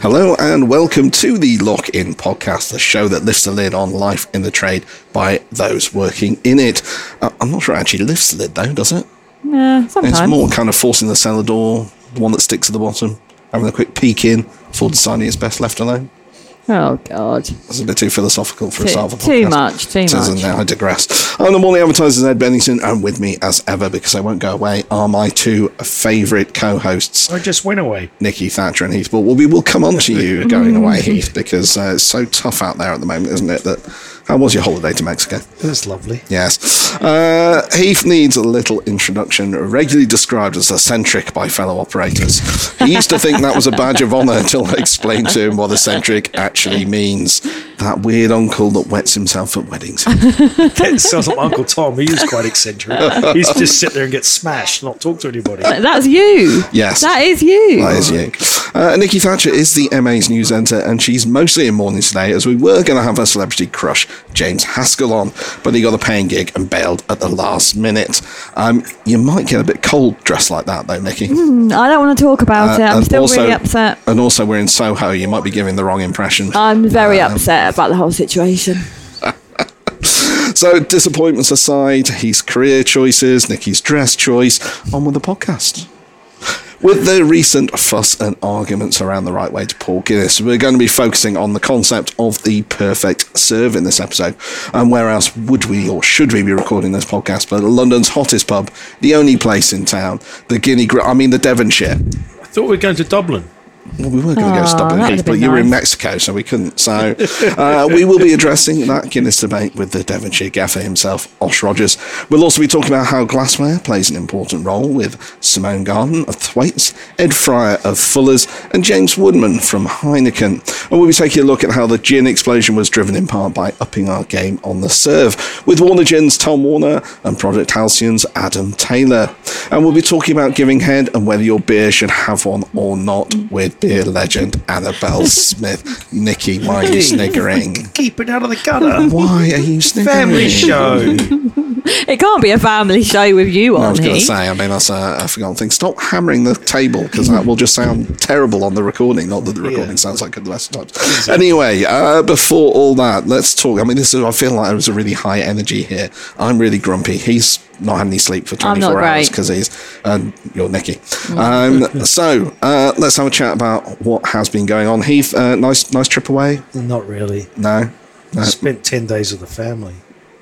Hello and welcome to the Lock In podcast, the show that lifts the lid on life in the trade by those working in it. Uh, I'm not sure it actually lifts the lid though, does it? Yeah, sometimes. It's more kind of forcing the cellar door, the one that sticks at the bottom, having a quick peek in before deciding it's best left alone. Oh God. That's a bit too philosophical for a Too, start of a too podcast. much. Too It isn't much. it? I digress. I'm the Morning Advertiser's Ed Bennington, and with me as ever, because I won't go away, are my two favourite co-hosts, I just went away. Nikki Thatcher and Heath. But well, we will come on to you going away, Heath, because uh, it's so tough out there at the moment, isn't it? That how was your holiday to Mexico? It was lovely. Yes. Uh, Heath needs a little introduction, regularly described as eccentric by fellow operators. He used to think that was a badge of honour until I explained to him what eccentric actually means. That weird uncle that wets himself at weddings. It sounds like Uncle Tom. He is quite eccentric. He used to just sit there and get smashed, not talk to anybody. That's you. Yes. That is you. That is you. Uh, Nikki Thatcher is the MA's news editor, and she's mostly in mornings today, as we were going to have her celebrity crush, James Haskell, on, but he got a paying gig and bailed at the last minute. Um, you might get a bit cold dressed like that, though, Nikki. I don't want to talk about it. I'm Uh, still also- really upset. And also, we're in Soho. You might be giving the wrong impression. I'm very Um, upset about the whole situation. So, disappointments aside, his career choices, Nikki's dress choice, on with the podcast. With the recent fuss and arguments around the right way to Paul Guinness, we're going to be focusing on the concept of the perfect serve in this episode. And where else would we or should we be recording this podcast but London's hottest pub, the only place in town, the Guinea Grill, I mean the Devonshire. I thought we were going to Dublin. Well, we were going to go Dublin that Heath, but you were in. Mexico, so we couldn't. So uh, we will be addressing that Guinness debate with the Devonshire gaffer himself, Osh Rogers. We'll also be talking about how glassware plays an important role with Simone Gardner of Thwaites, Ed Fryer of Fuller's, and James Woodman from Heineken. And we'll be taking a look at how the gin explosion was driven in part by upping our game on the serve with Warner Gin's Tom Warner and Project Halcyon's Adam Taylor. And we'll be talking about giving head and whether your beer should have one or not with beer legend Annabel Smith. Nikki, why are you sniggering? Keep it out of the gutter. Why are you sniggering? Family show. It can't be a family show with you on. I was going to say, I mean, that's a, a forgotten thing. Stop hammering the table because that will just sound terrible on the recording. Not that the recording Yeah. sounds like it the rest of the times. Anyway, uh, before all that, let's talk. I mean, this is, I feel like there was a really high energy here. I'm really grumpy. He's not had any sleep for 24 hours because he's, and you're Nikki. Um, so uh, let's have a chat about what has been going on. Heath, uh, nice, nice trip away? Not really. No? No, Spent 10 days with the family.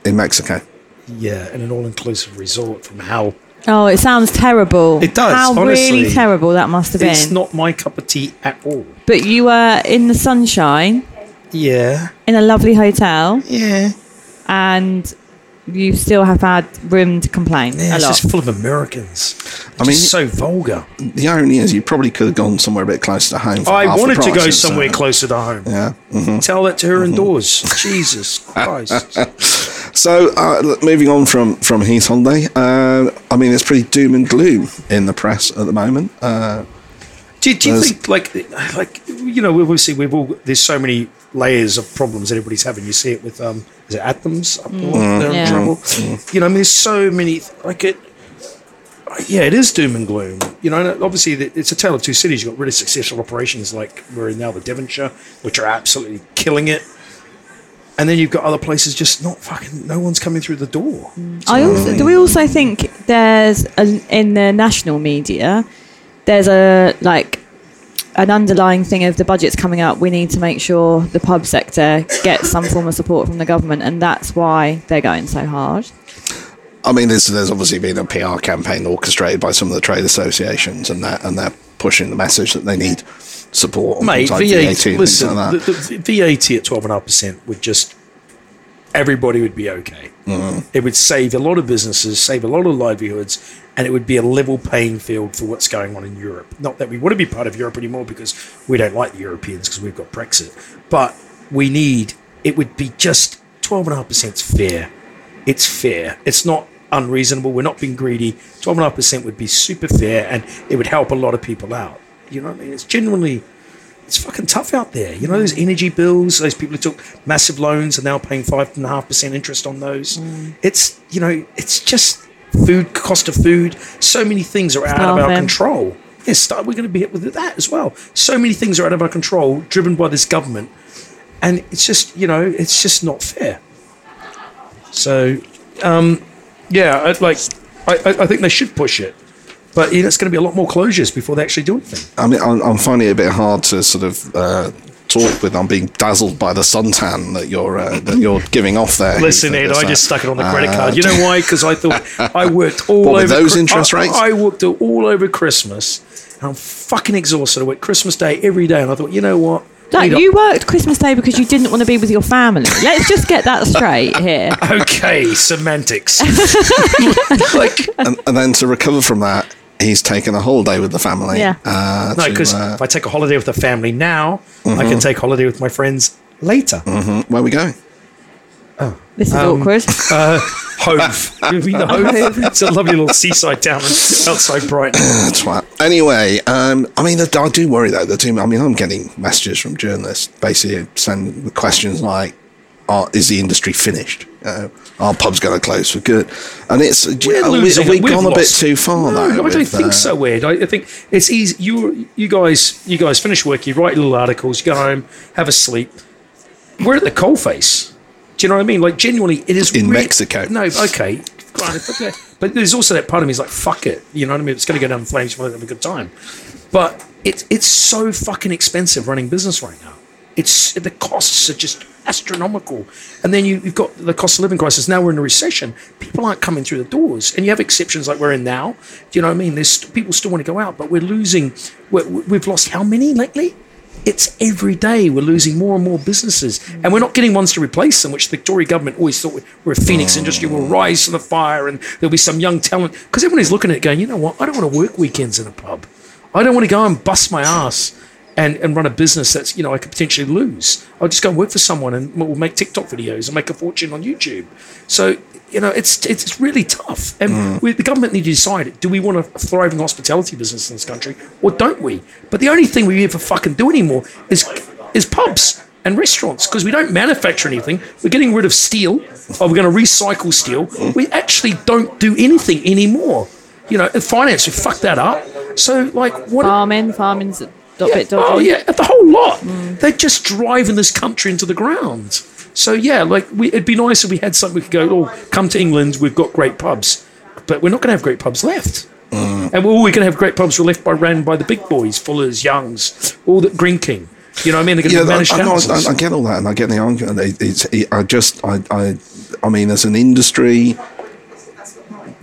in Mexico. Yeah, in an all inclusive resort from how Oh, it sounds terrible. It does, How honestly. really terrible that must have been. It's not my cup of tea at all. but you were in the sunshine Yeah. in a lovely hotel, Yeah. and you still have had room to complain Yeah, a it's lot. just full of Americans. I I mean- mean, so vulgar. The irony is, you probably could have gone somewhere a bit closer to home. For I half the wanted to go price, so- somewhere closer to home. Yeah. mhm. Tell that to her indoors. Jesus Christ. So, uh, moving on from from Heath Holiday, uh, I mean, it's pretty doom and gloom in the press at the moment. Uh, Do, do you think like like you know obviously we've all there's so many layers of problems that everybody's having. You see it with um is it Atoms up mm. north? They're Yeah. in trouble. Mm. Mm. You know, I mean, there's so many like it. Yeah, it is doom and gloom. You know, obviously it's a tale of two cities. You've got really successful operations like we're in now the Devonshire, which are absolutely killing it. And then you've got other places just not fucking. No one's coming through the door. I also do we also think there's a, in the national media there's a like an underlying thing of the budget's coming up we need to make sure the pub sector gets some form of support from the government and that's why they're going so hard I mean, there's there's obviously been a PR campaign orchestrated by some of the trade associations, and that and they're pushing the message that they need support. on Mate, things like VAT, and listen, like the, the VAT at 12.5% would just, everybody would be okay. Mm-hmm. It would save a lot of businesses, save a lot of livelihoods, and it would be a level playing field for what's going on in Europe. Not that we want to be part of Europe anymore because we don't like the Europeans because we've got Brexit, but we need, it would be just 12.5% is fair. It's fair. It's not unreasonable. We're not being greedy. 12.5% would be super fair and it would help a lot of people out. You know what I mean? It's genuinely it's fucking tough out there. You know, those energy bills, those people who took massive loans are now paying five and a half percent interest on those. It's you know, it's just food cost of food. So many things are out of our control. yeah, we're going to be hit with that as well. So many things are out of our control, driven by this government, and it's just you know it's just not fair. So, um, yeah, like I, I I think they should push it, but you know, it's going to be a lot more closures before they actually do anything. I mean, I'm, I'm finding it a bit hard to sort of uh, talk with. I'm being dazzled by the suntan that you're uh, that you're giving off there. Listen, Ed, I uh, just stuck it on the credit uh, card. You know why? Because I thought I worked all over those Chri- interest I- rates? I, worked all over Christmas. And I'm fucking exhausted. I worked Christmas Day every day, and I thought, you know what? I Like you worked Christmas Day because you didn't want to be with your family. Let's just get that straight here. Okay, semantics. like, and, and then to recover from that, he's taken a holiday with the family. Yeah. Uh, no, because uh, if I take a holiday with the family now, I can take holiday with my friends later. where are we going? This is Um, awkward. Uh, Hove. you know Hove? It's a lovely little seaside town outside Brighton. Twat. Anyway, um, I mean, I do worry though. The team. I mean, I'm getting messages from journalists basically sending questions like, are, "Is the industry finished? Uh, are pubs going to close for good?" And it's We're have we, losing we it. We've gone a bit too far No, though. I don't think uh, so, Weird. I, I think it's easy. You you guys you guys finish work, you write little articles, you go home, have a sleep. We're at the coalface. Do you know what I mean? Like genuinely, it is In really- Mexico. No, okay, but, but there's also that part of me is like, fuck it. You know what I mean? It's going to go down in flames. You want to have a good time, but it's it's so fucking expensive running business right now. It's the costs are just astronomical, and then you, you've got the cost of living crisis. Now we're in a recession. People aren't coming through the doors, and you have exceptions like we're in now. Do you know what I mean? There's people still want to go out, but we're losing. We're, we've lost how many lately? It's every day we're losing more and more businesses, and we're not getting ones to replace them, which the Tory government always thought we're a phoenix oh. industry. We'll rise to the fire, and there'll be some young talent. Because everyone is looking at it, going, you know what? I don't want to work weekends in a pub. I don't want to go and bust my ass and, and run a business that's you know I could potentially lose. I'll just go and work for someone and we'll make TikTok videos and make a fortune on YouTube. So you know it's it's really tough, and mm. we, the government need to decide: do we want a thriving hospitality business in this country, or don't we? But the only thing we ever fucking do anymore is is pubs and restaurants because we don't manufacture anything. We're getting rid of steel, or we're going to recycle steel. We actually don't do anything anymore. You know, in finance, we fucked that up. So like, what? Farming, farming's a dot bit dodgy. Oh yeah, the whole lot. They're just driving this country into the ground. So yeah, like we, it'd be nice if we had something we could go. Oh, come to England. We've got great pubs, but we're not going to have great pubs left. Mm. And all we're going to have great pubs were left by ran by the big boys, Fullers, Youngs, all the Greene King. You know what I mean? They're going Yeah, to manage I, I. I, I get all that, and I get the argument. It, it's, it, I just, I, I, I mean, as an industry,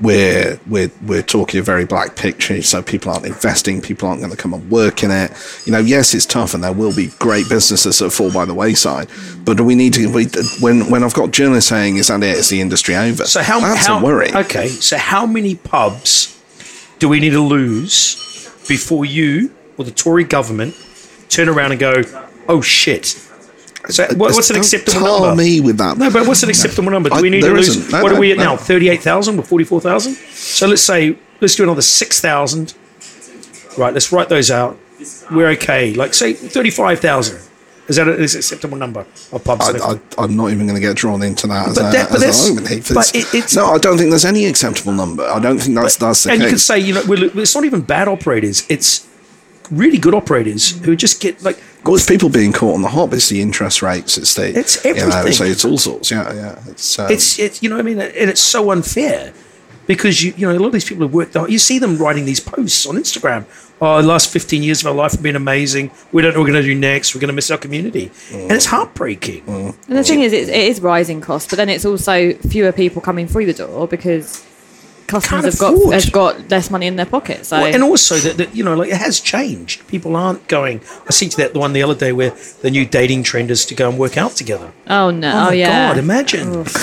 we're we're we're talking a very black picture. So people aren't investing. People aren't going to come and work in it. You know, yes, it's tough, and there will be great businesses that fall by the wayside. But we need to? We, when when I've got journalists saying, "Is that it? Is the industry over?" So how That's how a worry. Okay, so how many pubs do we need to lose before you or the Tory government turn around and go, "Oh shit"? So what, what's an acceptable number? me with that. No, but what's an acceptable number? Do I- we need to lose? No, what are we at no. now? Thirty-eight thousand or forty-four thousand? So let's say let's do another six thousand. Right, let's write those out. We're okay. Like say thirty-five thousand. Is that an acceptable number of pubs? I, I'm not even going to get drawn into that as, But a, but as an argument. But it- it's- no, I don't think there's any acceptable number. I don't think that's that's the and case. you could say, you know, we're, it's not even bad operators. It's really good operators who just get like Well, it's people being caught on the hop. It's the interest rates. It's the It's You know, everything. so it's all sorts. Yeah, yeah. It's um, it's it's you know what I mean, and it's so unfair because you you know a lot of these people have worked out. You see them writing these posts on Instagram. Oh, the last fifteen years of our life have been amazing. We don't know what we're going to do next. We're going to miss our community, and it's heartbreaking. Mm. And the thing is, it, it is rising costs, but then it's also fewer people coming through the door because customers have got have got less money in their pocket. So Well, and also that, that you know like it has changed. People aren't going. I see to that the one the other day where the new dating trend is to go and work out together. oh no, Oh, oh, my yeah, god! Imagine.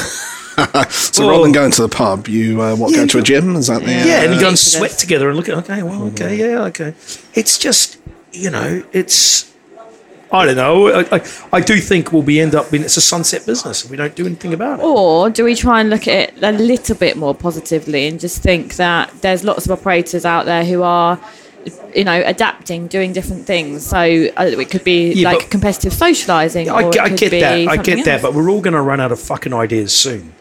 so rather than going to the pub, you uh, what Yeah, go to a gym? Is that the Yeah. uh, and you go and sweat together and look at okay, well, okay, yeah, okay. It's just you know, it's I don't know. I, I, I do think we'll be end up being it's a sunset business if we don't do anything about it. Or do we try and look at it a little bit more positively and just think that there's lots of operators out there who are, you know, adapting, doing different things. So uh, it could be Yeah, like competitive socialising. I, I get that. I get that. But we're all going to run out of fucking ideas soon.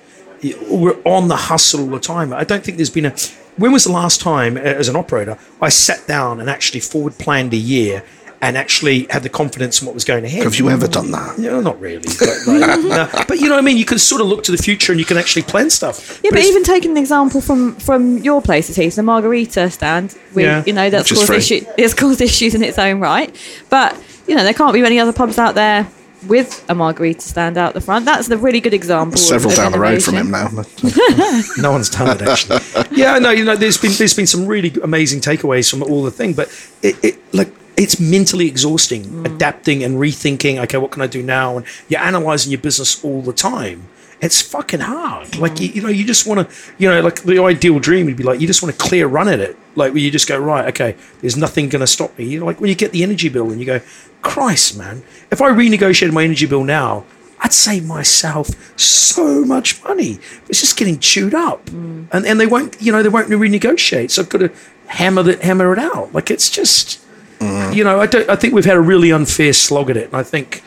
We're on the hustle all the time. I don't think there's been a. when was the last time, as an operator, I sat down and actually forward planned a year and actually had the confidence in what was going ahead? Have you ever done that? No, not really. But, like, no. but you know what I mean? You can sort of look to the future and you can actually plan stuff. Yeah, but, it's- even taking an example from from your places here, the margarita stand, we, Yeah. you know, that's Which is caused free. issue, it's caused issues in its own right. But you know, there can't be many other pubs out there with a margarita stand out the front. That's the really good example. Several of down the road from innovation. him now. No one's done it actually. yeah, no, you know, there's been there's been some really amazing takeaways from all the thing, but it, it like it's mentally exhausting, adapting and rethinking. Okay, what can I do now? And you're analyzing your business all the time. It's fucking hard. Like you, you know, you just want to, you know, like the ideal dream would be like you just want to clear run at it. Like where you just go right, okay, there's nothing going to stop me. You know, like when you get the energy bill and you go, Christ, man, if I renegotiated my energy bill now, I'd save myself so much money. It's just getting chewed up, mm. and and they won't, you know, they won't renegotiate. So I've got to hammer it, hammer it out. Like it's just, Mm-hmm. you know, I don't. I think we've had a really unfair slog at it, and I think,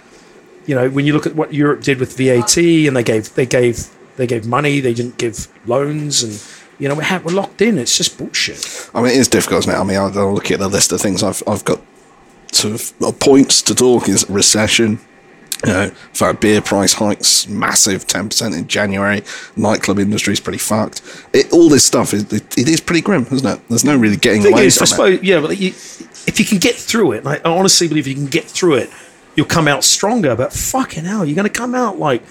you know, when you look at what Europe did with VAT, and they gave they gave they gave money, they didn't give loans, and you know, we're, we're locked in. It's just bullshit. I mean, it is difficult, isn't it? I mean, I'll, I'll look at the list of things I've, I've got sort of points to talk is recession. You know, fact, beer price hikes, massive 10% in January. Nightclub industry is pretty fucked. It, all this stuff, is it, it is pretty grim, isn't it? There's no really getting away is, I from it. suppose, yeah, but you, if you can get through it, and I honestly believe you can get through it, you'll come out stronger. But fucking hell, you're going to come out like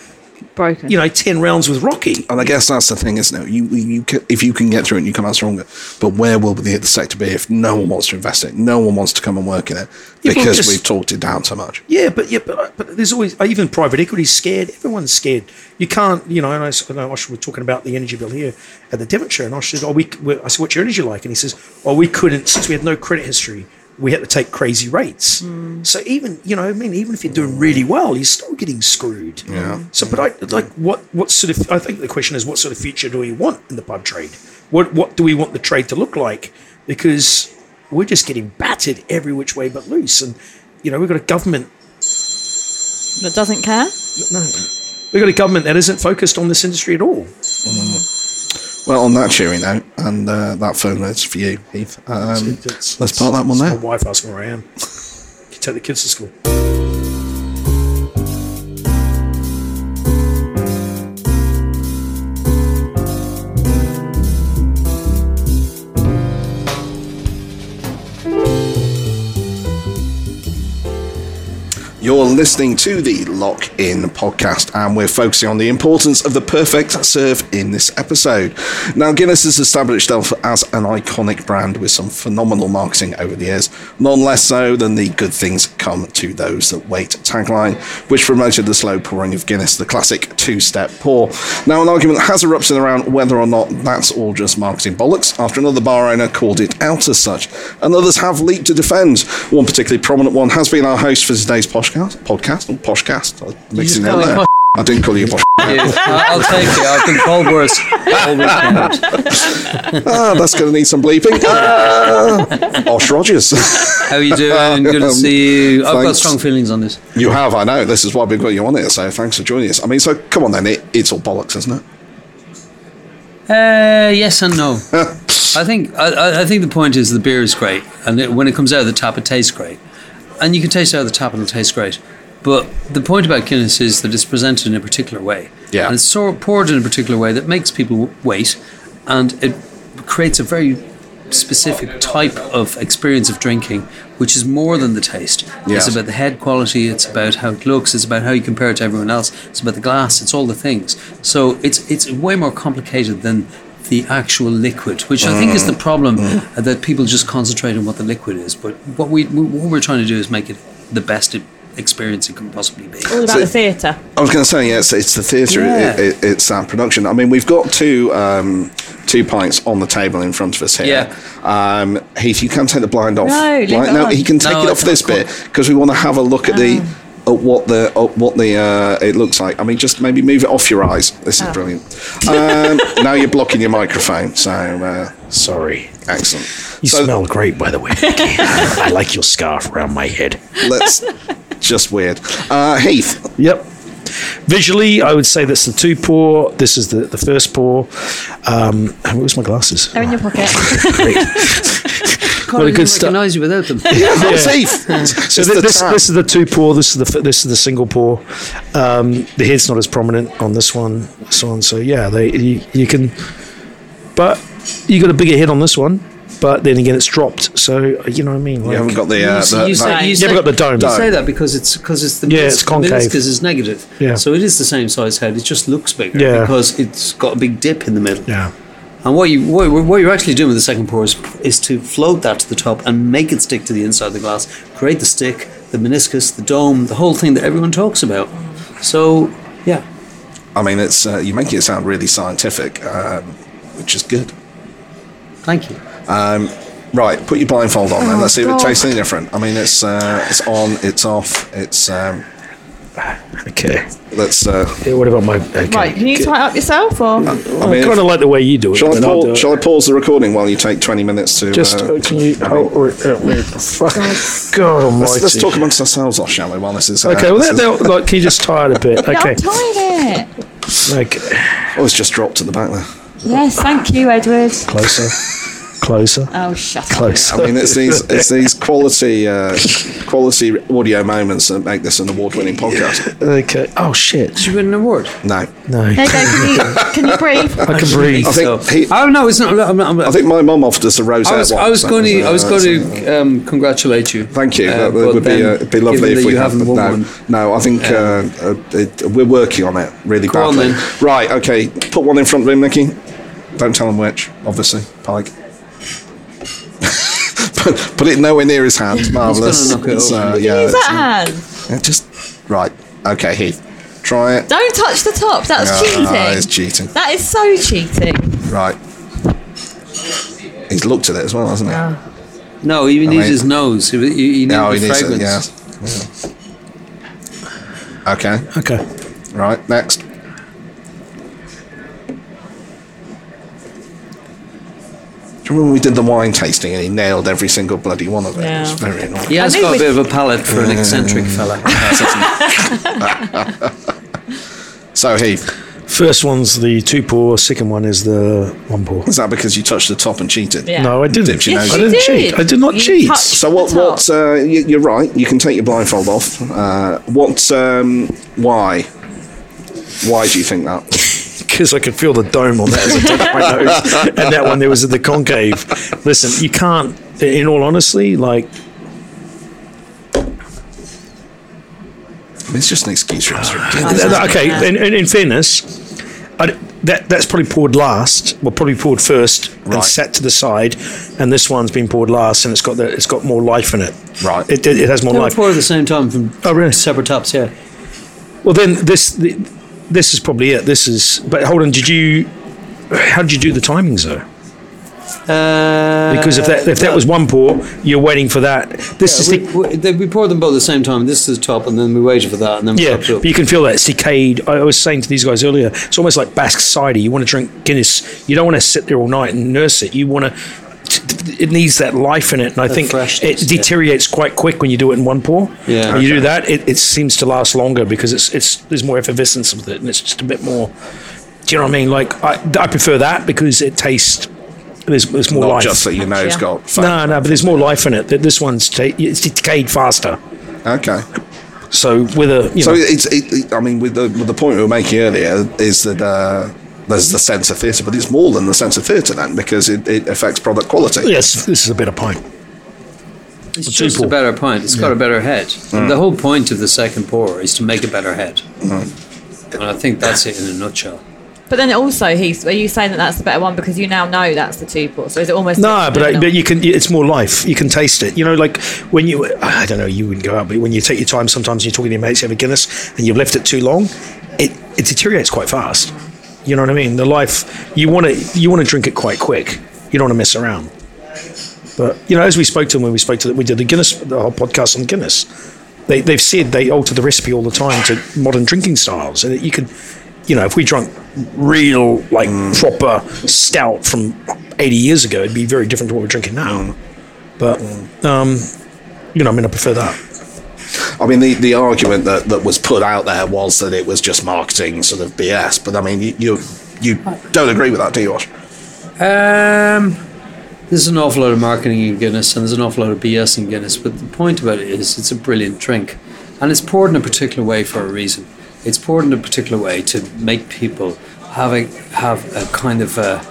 Broken. you know ten rounds with Rocky. And I guess that's the thing, isn't it? You, you, can, if you can get through it, and you come out stronger. But where will the, the sector be if no one wants to invest in it? No one wants to come and work in it Yeah, because just- we've talked it down so much. Yeah, but yeah, but, but there's always even private equity's scared. Everyone's scared. You can't, you know. And I, s- I know Osh was talking about the energy bill here at the Devonshire, and Osh said, "Oh, we." we- I said, "What's your energy like?" And he says, "Oh, we couldn't since we had no credit history. We had to take crazy rates. Mm. So even, you know, I mean, even if you're doing really well, you're still getting screwed. Yeah. So, but I like what what sort of? I think the question is, what sort of future do we want in the pub trade? What what do we want the trade to look like? Because we're just getting battered every which way but loose, and you know, we've got a government that doesn't care. no, we've got a government that isn't focused on this industry at all. Mm. Well, on that cheery note, and uh, that phone is for you, Heath. Um, It's- let's park that one there. My wife asking where I am. You take the kids to school. You're listening to the Lock In podcast, and we're focusing on the importance of the perfect serve in this episode. Now, Guinness has established itself as an iconic brand with some phenomenal marketing over the years, none less so than the good things come to those that wait tagline, which promoted the slow pouring of Guinness, the classic two step pour. Now, an argument has erupted around whether or not that's all just marketing bollocks, after another bar owner called it out as such, and others have leaped to defend. One particularly prominent one has been our host for today's podcast, podcast or poshcast. I'm mixing it up there. posh- I didn't call you a posh. Yeah, I'll take it. I've been called worse all weekend. ah, that's going to need some bleeping. Ah, Osh Rogers. How are you doing? Good to see you. I've got strong feelings on this. you have, I know. This is why we've got you on it. so thanks for joining us. I mean, so come on then, it, it's all bollocks, isn't it? Uh, yes and no. I think I- I, I think the point is the beer is great, and it, when it comes out of the tap, it tastes great, and you can taste it out of the tap, and it tastes great. But the point about Guinness is that it's presented in a particular way, Yeah. and it's so poured in a particular way that makes people wait, and it creates a very specific type of experience of drinking, which is more than the taste. Yes. It's about the head quality. It's about how it looks. It's about how you compare it to everyone else. It's about the glass. It's all the things. So it's it's way more complicated than the actual liquid, which I think is the problem uh, that people just concentrate on what the liquid is. But what we what we're trying to do is make it the best experience it can possibly be. All about So- the theatre. I was going to say, yes, it's the theatre, Yeah. it, it, it's that production. I mean, we've got two um, two pints on the table in front of us here. Yeah. Um, Heath, you can take the blind off. No, leave Blind- it no, he can take No, it it's off this cool. bit because we want to have a look at the. At what the at what the uh, it looks like. I mean, just maybe move it off your eyes. This is Oh. brilliant. Um, now you're blocking your microphone, so uh, Sorry. excellent. You so smell great, by the way. I like your scarf around my head. let's just weird. Uh, Heath, Yep. Visually, I would say that's the two pour. This is the, the first pour. Um, where's my glasses? They're in your pocket. What a good start. recognise you without them. Yeah, safe. So It's thi- the this, this is the two pour. This is the f- this is the single pour. Um, the head's not as prominent on this one. This one. So yeah, they you, you can, but you got a bigger head on this one. But then again, it's dropped. So you know what I mean. You haven't got the. Uh, you, say- the- you, say, that- you, You say, haven't got the dome. You say that because it's because it's the Yeah, it's concave. meniscus is negative. Yeah. So it is the same size head. It just looks bigger Yeah. because it's got a big dip in the middle. yeah. And what you what, what you're actually doing with the second pour is, is to float that to the top and make it stick to the inside of the glass, create the stick, the meniscus, the dome, the whole thing that everyone talks about. So yeah, I mean, it's uh, you make it sound really scientific, um, which is good. thank you. Right, put your blindfold on then. Oh, Let's see if it God. tastes any different. I mean, it's uh, it's on, it's off, it's. Um, Okay. let's. Uh, Yeah, what about my? Okay. right, can you tie up yourself or? I I mean, kind of like the way you do it. shall I, but do pause, it. shall I pause the recording while you take twenty minutes to? Just uh, uh, can you? I mean, Oh, wait, uh, wait, fuck. God Almighty. let's, let's talk amongst ourselves, off, shall we? While this is. Uh, Okay, well, this that, is- that, like, can you just tie it a bit? Okay, I'm tying it. like oh, it's just dropped at the back there. Yes, thank you, Edward. closer, closer, Oh, shut up. closer. I mean, it's these it's these quality uh, quality audio moments that make this an award-winning podcast. Okay. Oh shit. Did you win an award? No, No. There you go. Can you, can you breathe? I can breathe. I think he- oh no, it's not. I'm, I'm, I think my mum offered us a rose. I was, I was going to, I was uh, going to um, congratulate you. Thank you. Uh, that, that would be, uh, it'd be lovely if we haven't won no, one. no, I think uh, uh, it, we're working on it really Go on badly. then. Right, okay. Put one in front of him, Nikki. Don't tell him which, obviously. Pike. put, put it nowhere near his hand. Marvellous. knock it It's, uh, yeah, Use that hand. yeah, just right. Okay, Heath. Try it. Don't touch the top. That's Ah, cheating. it's cheating. That is so cheating. Right. He's looked at it as well, hasn't he? No, he needs mean- his nose. He, he he needs No, the he needs it. fragrance. Yeah. yeah. Okay. Okay. Right. Next. Do you remember when we did the wine tasting and he nailed every single bloody one of it? It was very annoying. He has I knew got a bit of a palate for an eccentric fella. So Heath, First one's the two pour. Second one is the one pour. is that because you touched the top and cheated? Yeah. No, I didn't. Did you Yes, know I you didn't did. cheat. I did not You cheat. touched So what? the top. What? Uh, you, you're right. You can take your blindfold off. Uh, what? Um, why? Why do you think that? Because I could feel the dome on that as I touched my nose, and that one there was at the concave. Listen, you can't. In all honesty, like it's just an excuse for us. Uh, th- th- okay. In, in, in fairness, I d that that's probably poured last. Well, probably poured first Right. and set to the side, and this one's been poured last, and it's got the, it's got more life in it. Right. It, it, it has more They were life. poured at the same time from Oh, really? separate tops. Yeah. Well, then this the, this is probably it. This is. But hold on, did you? How did you do the timings though? Uh, Because if that if that was one pour, you're waiting for that. This is we, the, we, we poured them both at the same time. This is the top, and then we waited for that, and then yeah, but you can feel that it's decayed. I was saying to these guys earlier, it's almost like Basque cider. You want to drink Guinness. You don't want to sit there all night and nurse it. You want to. It needs that life in it, and I The think freshness, it yeah. deteriorates quite quick when you do it in one pour. Yeah. when you do that, it, it seems to last longer because it's it's there's more effervescence with it, and it's just a bit more. Do you know what I mean? Like I, I prefer that because it tastes. There's, there's more Not life. just that your nose Yeah. got. Fat. no, no, but there's more life in it. That This one's ta- it's decayed faster. Okay. So with a you So know, it's. It, it, I mean, with the with the point we were making earlier is that. Uh, there's the sense of theatre, but it's more than the sense of theatre then, because it, it affects product quality. yes, this is a better pint. It's two just pour. a better pint. It's got a better head. And the whole point of the second pour is to make a better head. Mm. And I think that's it in a nutshell. But then also, Heath, are you saying that that's the better one because you now know that's the two pour? So is it almost No, but I, but you can. It's more life. You can taste it. You know, like when you. I don't know. You wouldn't go out, but when you take your time, sometimes you're talking to your mates, you have a Guinness, and you've left it too long, it it deteriorates quite fast. You know what I mean? The life you want to you want to drink it quite quick. You don't want to mess around. But you know, as we spoke to them when we spoke to them, we did the Guinness the whole podcast on Guinness. They they've said they alter the recipe all the time to modern drinking styles, and you could. You know, if we drunk real, like mm. proper stout from 80 years ago, it'd be very different to what we're drinking now. Mm. But, mm. um, you know, I mean, I prefer that. I mean, the, the argument that, that was put out there was that it was just marketing sort of BS. But I mean, you you, you don't agree with that, do you, Osh? Um, there's an awful lot of marketing in Guinness, and there's an awful lot of BS in Guinness. But the point about it is, it's a brilliant drink, and it's poured in a particular way for a reason. It's poured in a particular way to make people have a have a kind of a,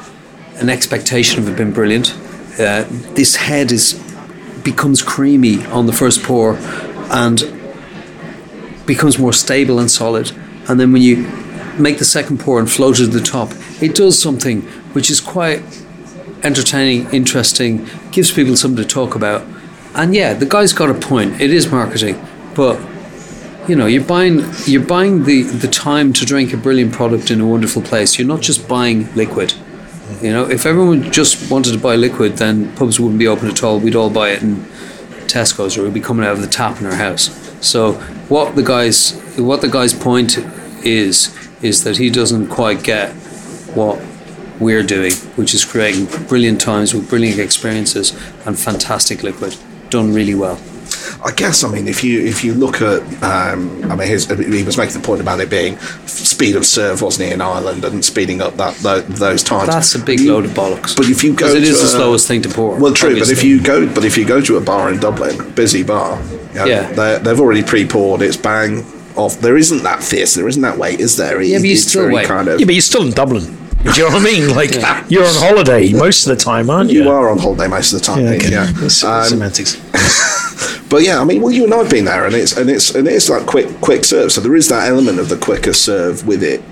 an expectation of it being brilliant. Uh, this head is becomes creamy on the first pour, and becomes more stable and solid. And then when you make the second pour and float it to the top, it does something which is quite entertaining, interesting, gives people something to talk about. And yeah, the guy's got a point. It is marketing, but you know, you're buying you're buying the the time to drink a brilliant product in a wonderful place. You're not just buying liquid. You know, if everyone just wanted to buy liquid, then pubs wouldn't be open at all. We'd all buy it in Tesco's, or we'd be coming out of the tap in our house. So what the guys what the guy's point is is that he doesn't quite get what we're doing, which is creating brilliant times with brilliant experiences and fantastic liquid done really well. I guess I mean if you if you look at um, I mean his, he was making the point about it being speed of serve wasn't he in Ireland and speeding up that tho- those times. That's a big You- load of bollocks. But if you go, because it is the slowest thing to pour. Well, true, but if you go, but if you go to a bar in Dublin, busy bar, you know, Yeah. they- they've already pre-poured. It's bang off. There isn't that fierce. There isn't that weight, is there? Yeah, but you still wait. Kind of, Yeah, but you're still in Dublin. Do you know what I mean? Like you're on holiday most of the time, aren't you? you are on holiday most of the time. Yeah, okay. yeah. That's Um, semantics. But yeah, I mean, well, you and I've been there, and it's and it's and it's like quick quick serve. So there is that element of the quicker serve with it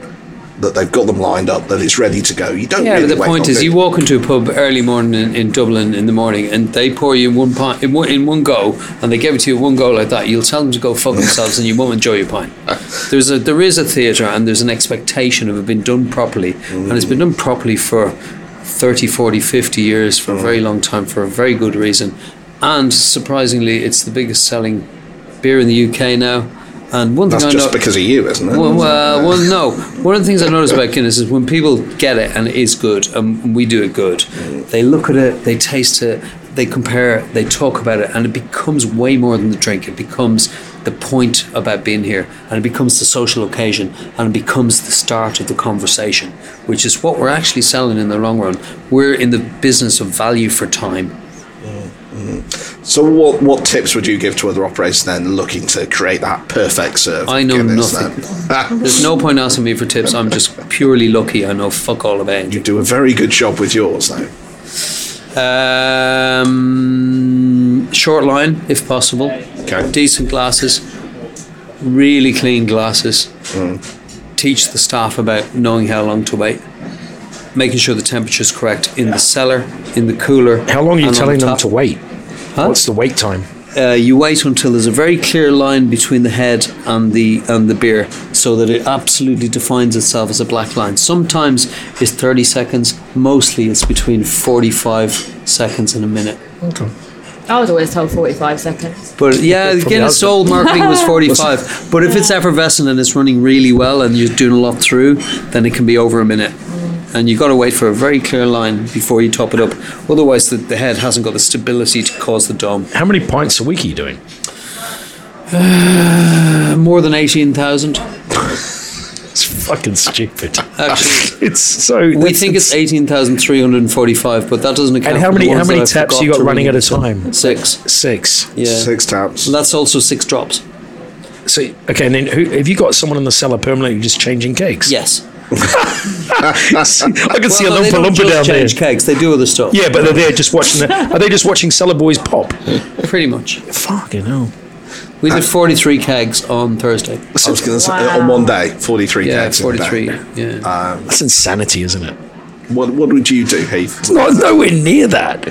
that they've got them lined up, that it's ready to go. You don't. Yeah, really but the point is, you walk into a pub early morning in, in Dublin in the morning, and they pour you one pint in one, in one go, and they give it to you in one go like that. You'll tell them to go fuck themselves, and you won't enjoy your pint. There's a there is a theatre, and there's an expectation of it being done properly, and it's been done properly for 30, 40, 50 years for a very mm. long time for a very good reason, and surprisingly, it's the biggest selling beer in the UK now. And one That's thing I just know, because of you, isn't it? well, well, well, no. One of the things I notice about Guinness is when people get it and it is good, and we do it good, they look at it, they taste it, they compare, they talk about it, and it becomes way more than the drink. It becomes the point about being here, and it becomes the social occasion, and it becomes the start of the conversation, which is what we're actually selling in the long run. We're in the business of value for time. So, what what tips would you give to other operators then looking to create that perfect serve? I know Guinness nothing. There's no point asking me for tips. I'm just purely lucky. I know fuck all about it. you do a very good job with yours, though. Um, short line, if possible. Okay. Decent glasses, really clean glasses. Mm. Teach the staff about knowing how long to wait. Making sure the temperature's correct in the cellar, in the cooler. How long are you telling the them to wait? Huh? What's the wait time? Uh, you wait until there's a very clear line between the head and the and the beer, so that it absolutely defines itself as a black line. Sometimes it's 30 seconds. Mostly it's between 45 seconds and a minute. Okay. I was always told 45 seconds. But yeah, From the Guinness outset. old marketing was 45. but if it's effervescent and it's running really well and you're doing a lot through, then it can be over a minute. And you've got to wait for a very clear line before you top it up. Otherwise, the, the head hasn't got the stability to cause the dome. How many pints a week are you doing? Uh, more than 18,000. It's fucking stupid. Actually, It's so. we that's- think it's 18,345, but that doesn't account And how for the many how many that taps forgot you got running ring. at a time? Six. Six. Yeah. Six taps. And that's also six drops. So okay, and then who, have you got someone in the cellar permanently just changing cakes? Yes. I can see a Well, they lumpa don't lumpa down there. change kegs, they do other stuff. Yeah, but they're there just watching. The, are they just watching Cellar Boys pop? Pretty much. Fucking hell. We did 43 kegs on Thursday. I was going to say uh, Wow. on one day, forty-three. Yeah, kegs in a day. 43. Yeah. Um, That's insanity, isn't it? What what would you do, Heath? Not nowhere near that.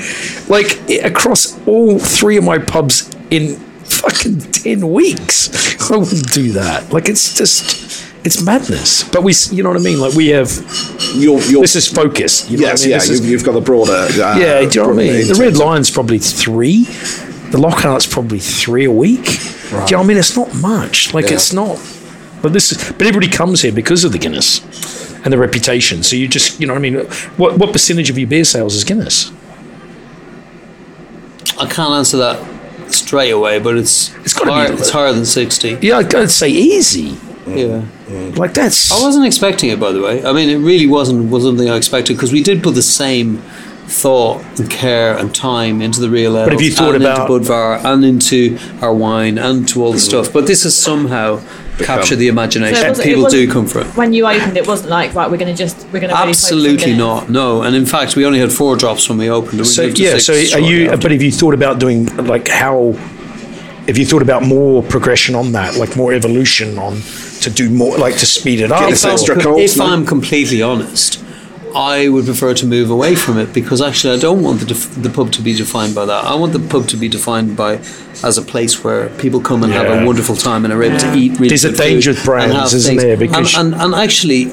Like i- across all three of my pubs in fucking ten weeks, I wouldn't do that. Like it's just, it's madness. But we, you know what I mean? Like we have. Your your This is focus. You know yes, what I mean? yeah. This You've, is- you've got the broader. Uh, yeah. Do you know what I mean? The red line's probably three. The lockhart's probably three a week. Do you know what I mean? It's not much. Like Yeah. it's not. But this is. But everybody comes here because of the Guinness and the reputation. So you just, you know, what I mean, what what percentage of your beer sales is Guinness? I can't answer that straight away, but it's It's gotta be- higher, it's higher than sixty. Yeah, I'd I'd say easy. Yeah. Like that's. I wasn't expecting it, by the way. I mean, it really wasn't was something I expected because we did put the same thought and care and time into the real ale, But have you thought and about- into Budvar and into our wine and to all the mm-hmm. stuff? But this has somehow captured the imagination. So it People do come for it. When you opened, it wasn't like right. We're going to just we're going to Absolutely not. No, and in fact, we only had four drops when we opened. and we So moved yeah, so are you? after. But have you thought about doing like how? Have you thought about more progression on that, like more evolution on to do more, like to speed it up? Get this or- extra If? I'm completely honest, I would prefer to move away from it because actually I don't want the, def- the pub to be defined by that. I want the pub to be defined by as a place where people come and have a wonderful time and are able to eat. Really There's a good food danger with brands, and isn't things. there? Because- and, and, and actually,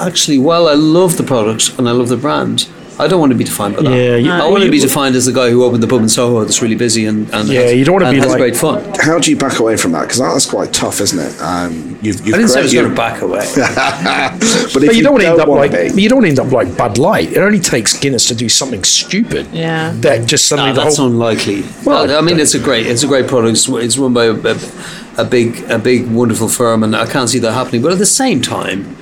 actually, while I love the product and I love the brand. I don't want to be defined by that. Yeah, you- I well, want to be defined as the guy who opened the pub in Soho that's really busy and, and Yeah, has, you don't wanna be has like- great fun. How do you back away from that? Because that's quite tough, isn't it? Um, you've, you've I didn't say I was going to back away. but if But you, don't want to end up like be- you don't end up like Bud Light. It only takes Guinness to do something stupid. Yeah. That just suddenly the that's whole. unlikely. Well, Well, I mean, it's a great, it's a great product. It's, it's run by a, a, a big, a big, wonderful firm, and I can't see that happening. But at the same time,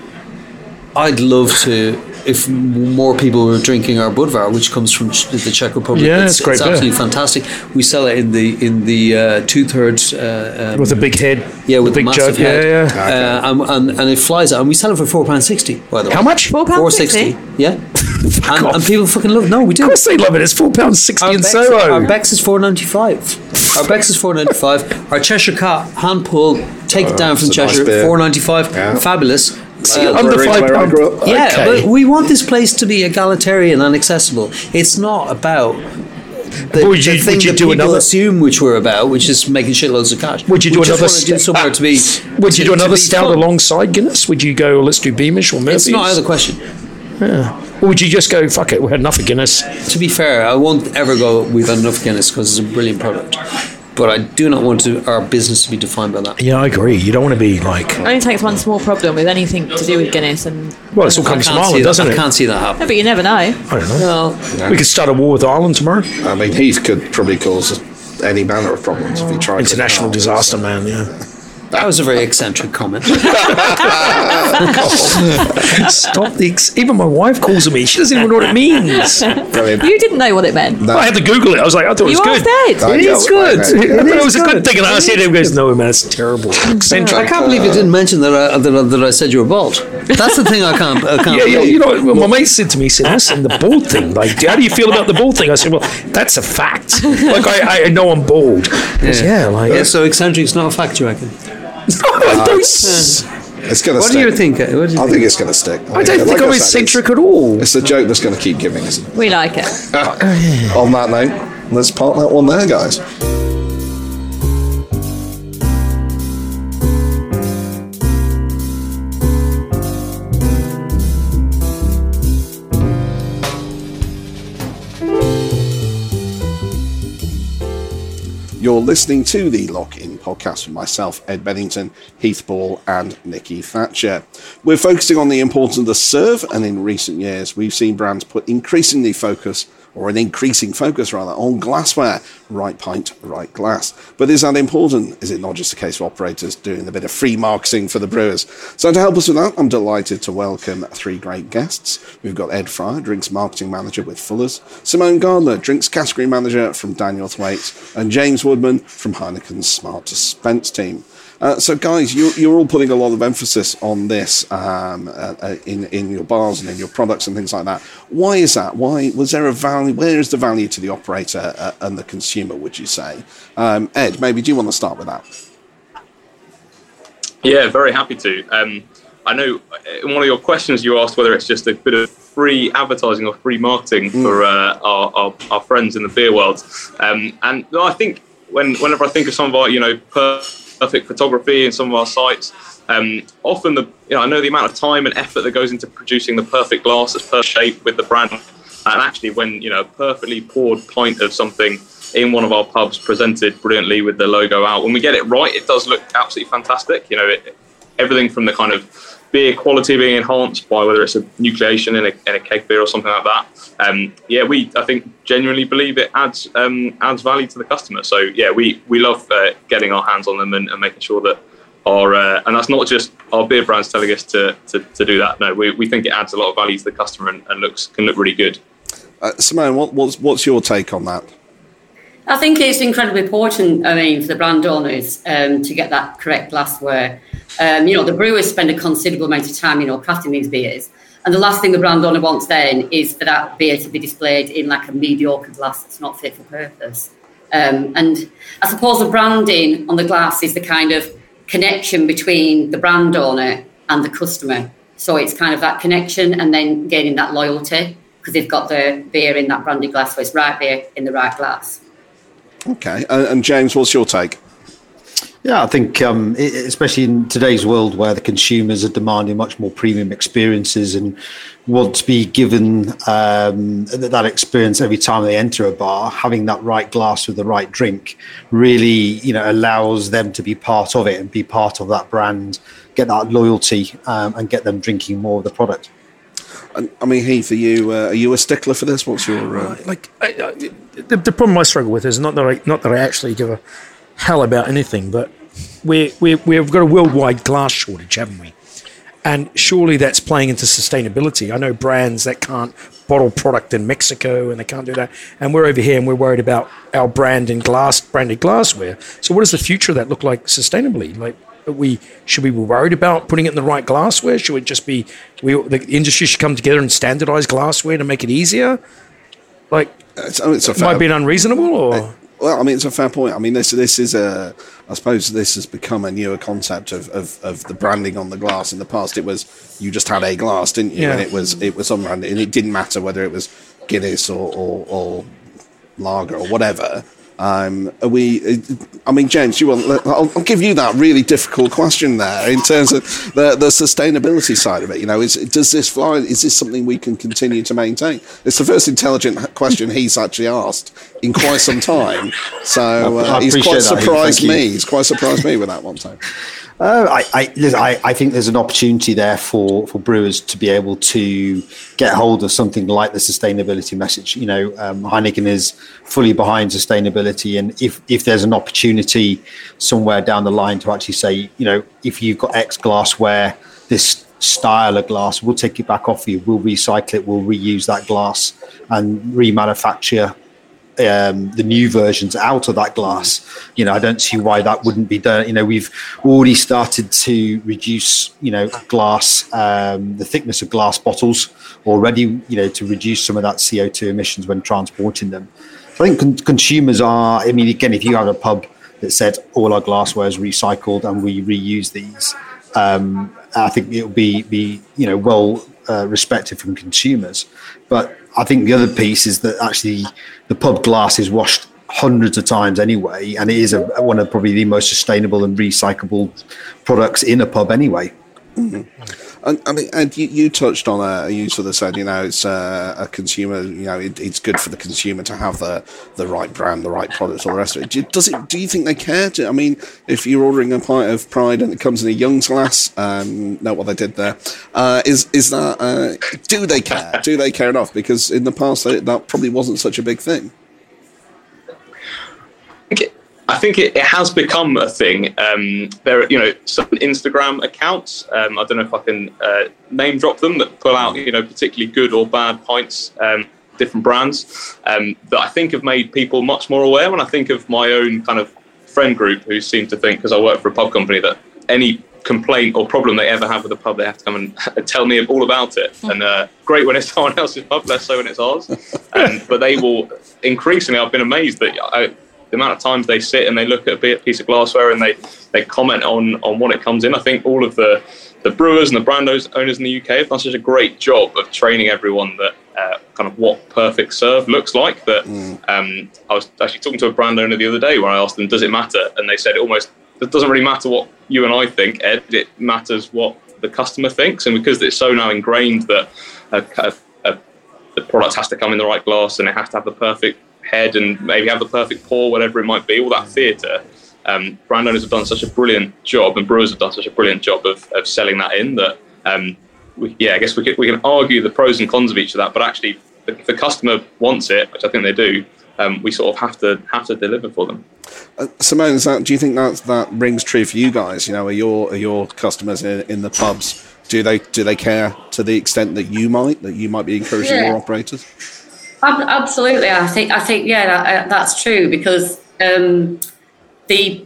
I'd love to if more people were drinking our Budvar, which comes from Ch- the Czech Republic. Yeah, it's, it's great It's beer. absolutely fantastic. We sell it in the in the uh, two thirds. Uh, um, with a big head. yeah, with the big a massive jug. Yeah, head. yeah. Uh, and, and, and it flies out, and we sell it for four pound sixty. By the way, How much? Four pound Four sixty. sixty. Yeah, and, off. and people fucking love. No, we do. Of course they love it. It's four pounds sixty Our in Beck's, Soho. our Beck's is four ninety five. Our Beck's is four ninety five. Our Cheshire Cat hand pull, take it down from it's a nice Cheshire, beer. four ninety five. Yeah. Fabulous. See, Uh, under five pound. yeah, Okay. but we want this place to be egalitarian and accessible. It's not about the, would the you- thing would you that do people another- assume which we're about, which is making shitloads of cash. Would you do just another wanna do somewhere to be? Would you do another stout fun. alongside Guinness? Would you go? Let's do Beamish or Murphy's? It's not out of the question. Or would you just go? Fuck it. We had enough of Guinness. To be fair, I won't ever go. We've had enough Guinness because it's a brilliant product. But I do not want to, our business to be defined by that. Yeah, I agree. You don't want to be like. It Only takes one small problem with anything to do with Guinness, and Well, it's all I comes from Ireland, doesn't I it? can't see that no, happen. but you never know. I don't know. Well, We could start a war with Ireland tomorrow. I mean, Heath could probably cause any manner of problems if he tried. to- International disaster, man. Yeah. That was a very eccentric comment. Stop the. Ex- even my wife calls me. She doesn't even know what it means. Brilliant. You didn't know what it meant. No. I had to Google it. I was like, I thought it was You good. asked Ed. I It know, good. I I know. thought it was a good thing, and I said, "It goes, no, man, it's terrible." Eccentric. I can't believe you didn't mention that I, that, I, that I said you were bald. That's the thing I can't. I can't Yeah, yeah, you know, my mate said to me, he said, listen, the bald thing, like, how do you feel about the bald thing? I said, well, that's a fact. Like, I, I know I'm bald. He goes, yeah, like, Yeah, so eccentric's not a fact, you reckon? I don't, It's going to What stick. do you think? Eh? What do you I think? think it's going to stick. I don't think Like I'm I said, eccentric at all. It's, it's the joke that's going to keep giving, isn't it? We like it. On that note, let's park that one there, guys. You're listening to the Lock In podcast with myself, Ed Bennington, Heath Ball, and Nikki Thatcher. We're focusing on the importance of the serve, and in recent years, we've seen brands put increasingly focus, or an increasing focus rather, on glassware. Right pint, right glass. But is that important? Is it not just a case of operators doing a bit of free marketing for the brewers? So to help us with that, I'm delighted to welcome three great guests. We've got Ed Fryer, Drinks Marketing Manager with Fuller's, Simone Gardner, Drinks Category Manager from Daniel Thwaites, and James Woodman from Heineken's Smart Dispense team. Uh, so, guys, you, you're all putting a lot of emphasis on this um, uh, uh, in in your bars and in your products and things like that. Why is that? Why was there a value? Where is the value to the operator uh, and the consumer? Would you say, um, Ed? Maybe do you want to start with that? Yeah, very happy to. Um, I know uh, in one of your questions you asked whether it's just a bit of free advertising or free marketing for uh, our, our, our friends in the beer world. Um, and no, I think when whenever I think of some of our, you know, perfect photography in some of our sites, um, often the, you know, I know the amount of time and effort that goes into producing the perfect glass that's per shape with the brand. And actually, when, you know, a perfectly poured pint of something in one of our pubs presented brilliantly with the logo out. When we get it right, it does look absolutely fantastic. You know, it, everything from the kind of beer quality being enhanced by whether it's a nucleation in a, in a keg beer or something like that. Um, yeah, we I think genuinely believe it adds um, adds value to the customer. So yeah, we we love uh, getting our hands on them and, and making sure that our uh, and that's not just our beer brands telling us to, to, to do that. No, we, we think it adds a lot of value to the customer and, and looks can look really good. Uh, Simone, what, what's what's your take on that? I think it's incredibly important, I mean, for the brand owners um, to get that correct glassware. Um, you know, the brewers spend a considerable amount of time, you know, crafting these beers. And the last thing the brand owner wants then is for that beer to be displayed in like a mediocre glass that's not fit for purpose. Um, and I suppose the branding on the glass is the kind of connection between the brand owner and the customer. So it's kind of that connection and then gaining that loyalty because they've got the beer in that branded glass, so it's right beer in the right glass. Okay, and, and James, what's your take? Yeah, I think um, especially in today's world where the consumers are demanding much more premium experiences and want to be given um, that experience every time they enter a bar, having that right glass with the right drink really, you know, allows them to be part of it and be part of that brand, get that loyalty, um, and get them drinking more of the product. I mean, Heath, are you uh, are you a stickler for this? What's your uh... like? I, I, the, the problem I struggle with is not that I not that I actually give a hell about anything, but we we we've got a worldwide glass shortage, haven't we? And surely that's playing into sustainability. I know brands that can't bottle product in Mexico and they can't do that, and we're over here and we're worried about our brand in glass branded glassware. So, what does the future of that look like sustainably? Like we should we be worried about putting it in the right glassware? Should it just be we the industry should come together and standardize glassware to make it easier? Like, it's, it's a might be unreasonable or. Well, I mean, it's a fair point. I mean, this this is a, I suppose this has become a newer concept of, of, of the branding on the glass. In the past, it was you just had a glass, didn't you? Yeah. And it was it was unbranded, and it didn't matter whether it was Guinness or, or, or lager or whatever. Um, are we? I mean, James, you want? I'll, I'll, give you that really difficult question there in terms of the, the sustainability side of it. You know, is does this fly? Is this something we can continue to maintain? It's the first intelligent question he's actually asked in quite some time. So uh, he's quite surprised me. He's quite surprised me with that one time. Uh, I, I, I, think there's an opportunity there for, for brewers to be able to get hold of something like the sustainability message. You know, um, Heineken is fully behind sustainability, and if if there's an opportunity somewhere down the line to actually say, you know, if you've got X glassware, this style of glass, we'll take it back off you, we'll recycle it, we'll reuse that glass and remanufacture um, the new versions out of that glass. You know, I don't see why that wouldn't be done. You know, we've already started to reduce, you know, glass, um, the thickness of glass bottles already, you know, to reduce some of that CO2 emissions when transporting them. I think con- consumers are, I mean, again, if you have a pub that said all our glassware is recycled and we reuse these, um, I think it'll be, be you know, well uh, respected from consumers. But I think the other piece is that actually the pub glass is washed hundreds of times anyway, and it is a, one of probably the most sustainable and recyclable products in a pub anyway. Mm-hmm. I mean, and you, you touched on a, you sort of said, you know, it's a, a consumer, you know, it, it's good for the consumer to have the, the right brand, the right product, all the rest of it. Do, does it? Do you think they care? I mean, if you're ordering a pint of Pride and it comes in a Young's glass, um, know what they did there? Uh, is is that? Uh, do they care? Do they care enough? Because in the past, that probably wasn't such a big thing. I think it, it has become a thing. Um, there are, you know, some Instagram accounts. Um, I don't know if I can uh, name drop them that pull out, you know, particularly good or bad pints, um, different brands um, that I think have made people much more aware. When I think of my own kind of friend group who seem to think, because I work for a pub company, that any complaint or problem they ever have with a pub, they have to come and tell me all about it. Hmm. And uh, great when it's someone else's pub, less so when it's ours. Um, but they will increasingly. I've been amazed that I, the amount of times they sit and they look at a piece of glassware and they, they comment on, on what it comes in. I think all of the, the brewers and the brand owners in the UK have done such a great job of training everyone that uh, kind of what perfect serve looks like. That mm. um, I was actually talking to a brand owner the other day where I asked them, "Does it matter?" And they said it almost it doesn't really matter what you and I think, Ed. It matters what the customer thinks, and because it's so now ingrained that a, a, a, the product has to come in the right glass and it has to have the perfect head and maybe have the perfect pour, whatever it might be, all that theatre. Um, brand owners have done such a brilliant job, and brewers have done such a brilliant job of, of selling that in that um, we, yeah, I guess we can, we can argue the pros and cons of each of that, but actually, if the customer wants it, which I think they do, um, we sort of have to have to deliver for them. Uh, Simone, is that, do you think that that rings true for you guys? You know, are your are your customers in, in the pubs? Do they do they care to the extent that you might that you might be encouraging Yeah. more operators? Ab- Absolutely, I think I think yeah, that, uh, that's true because um, the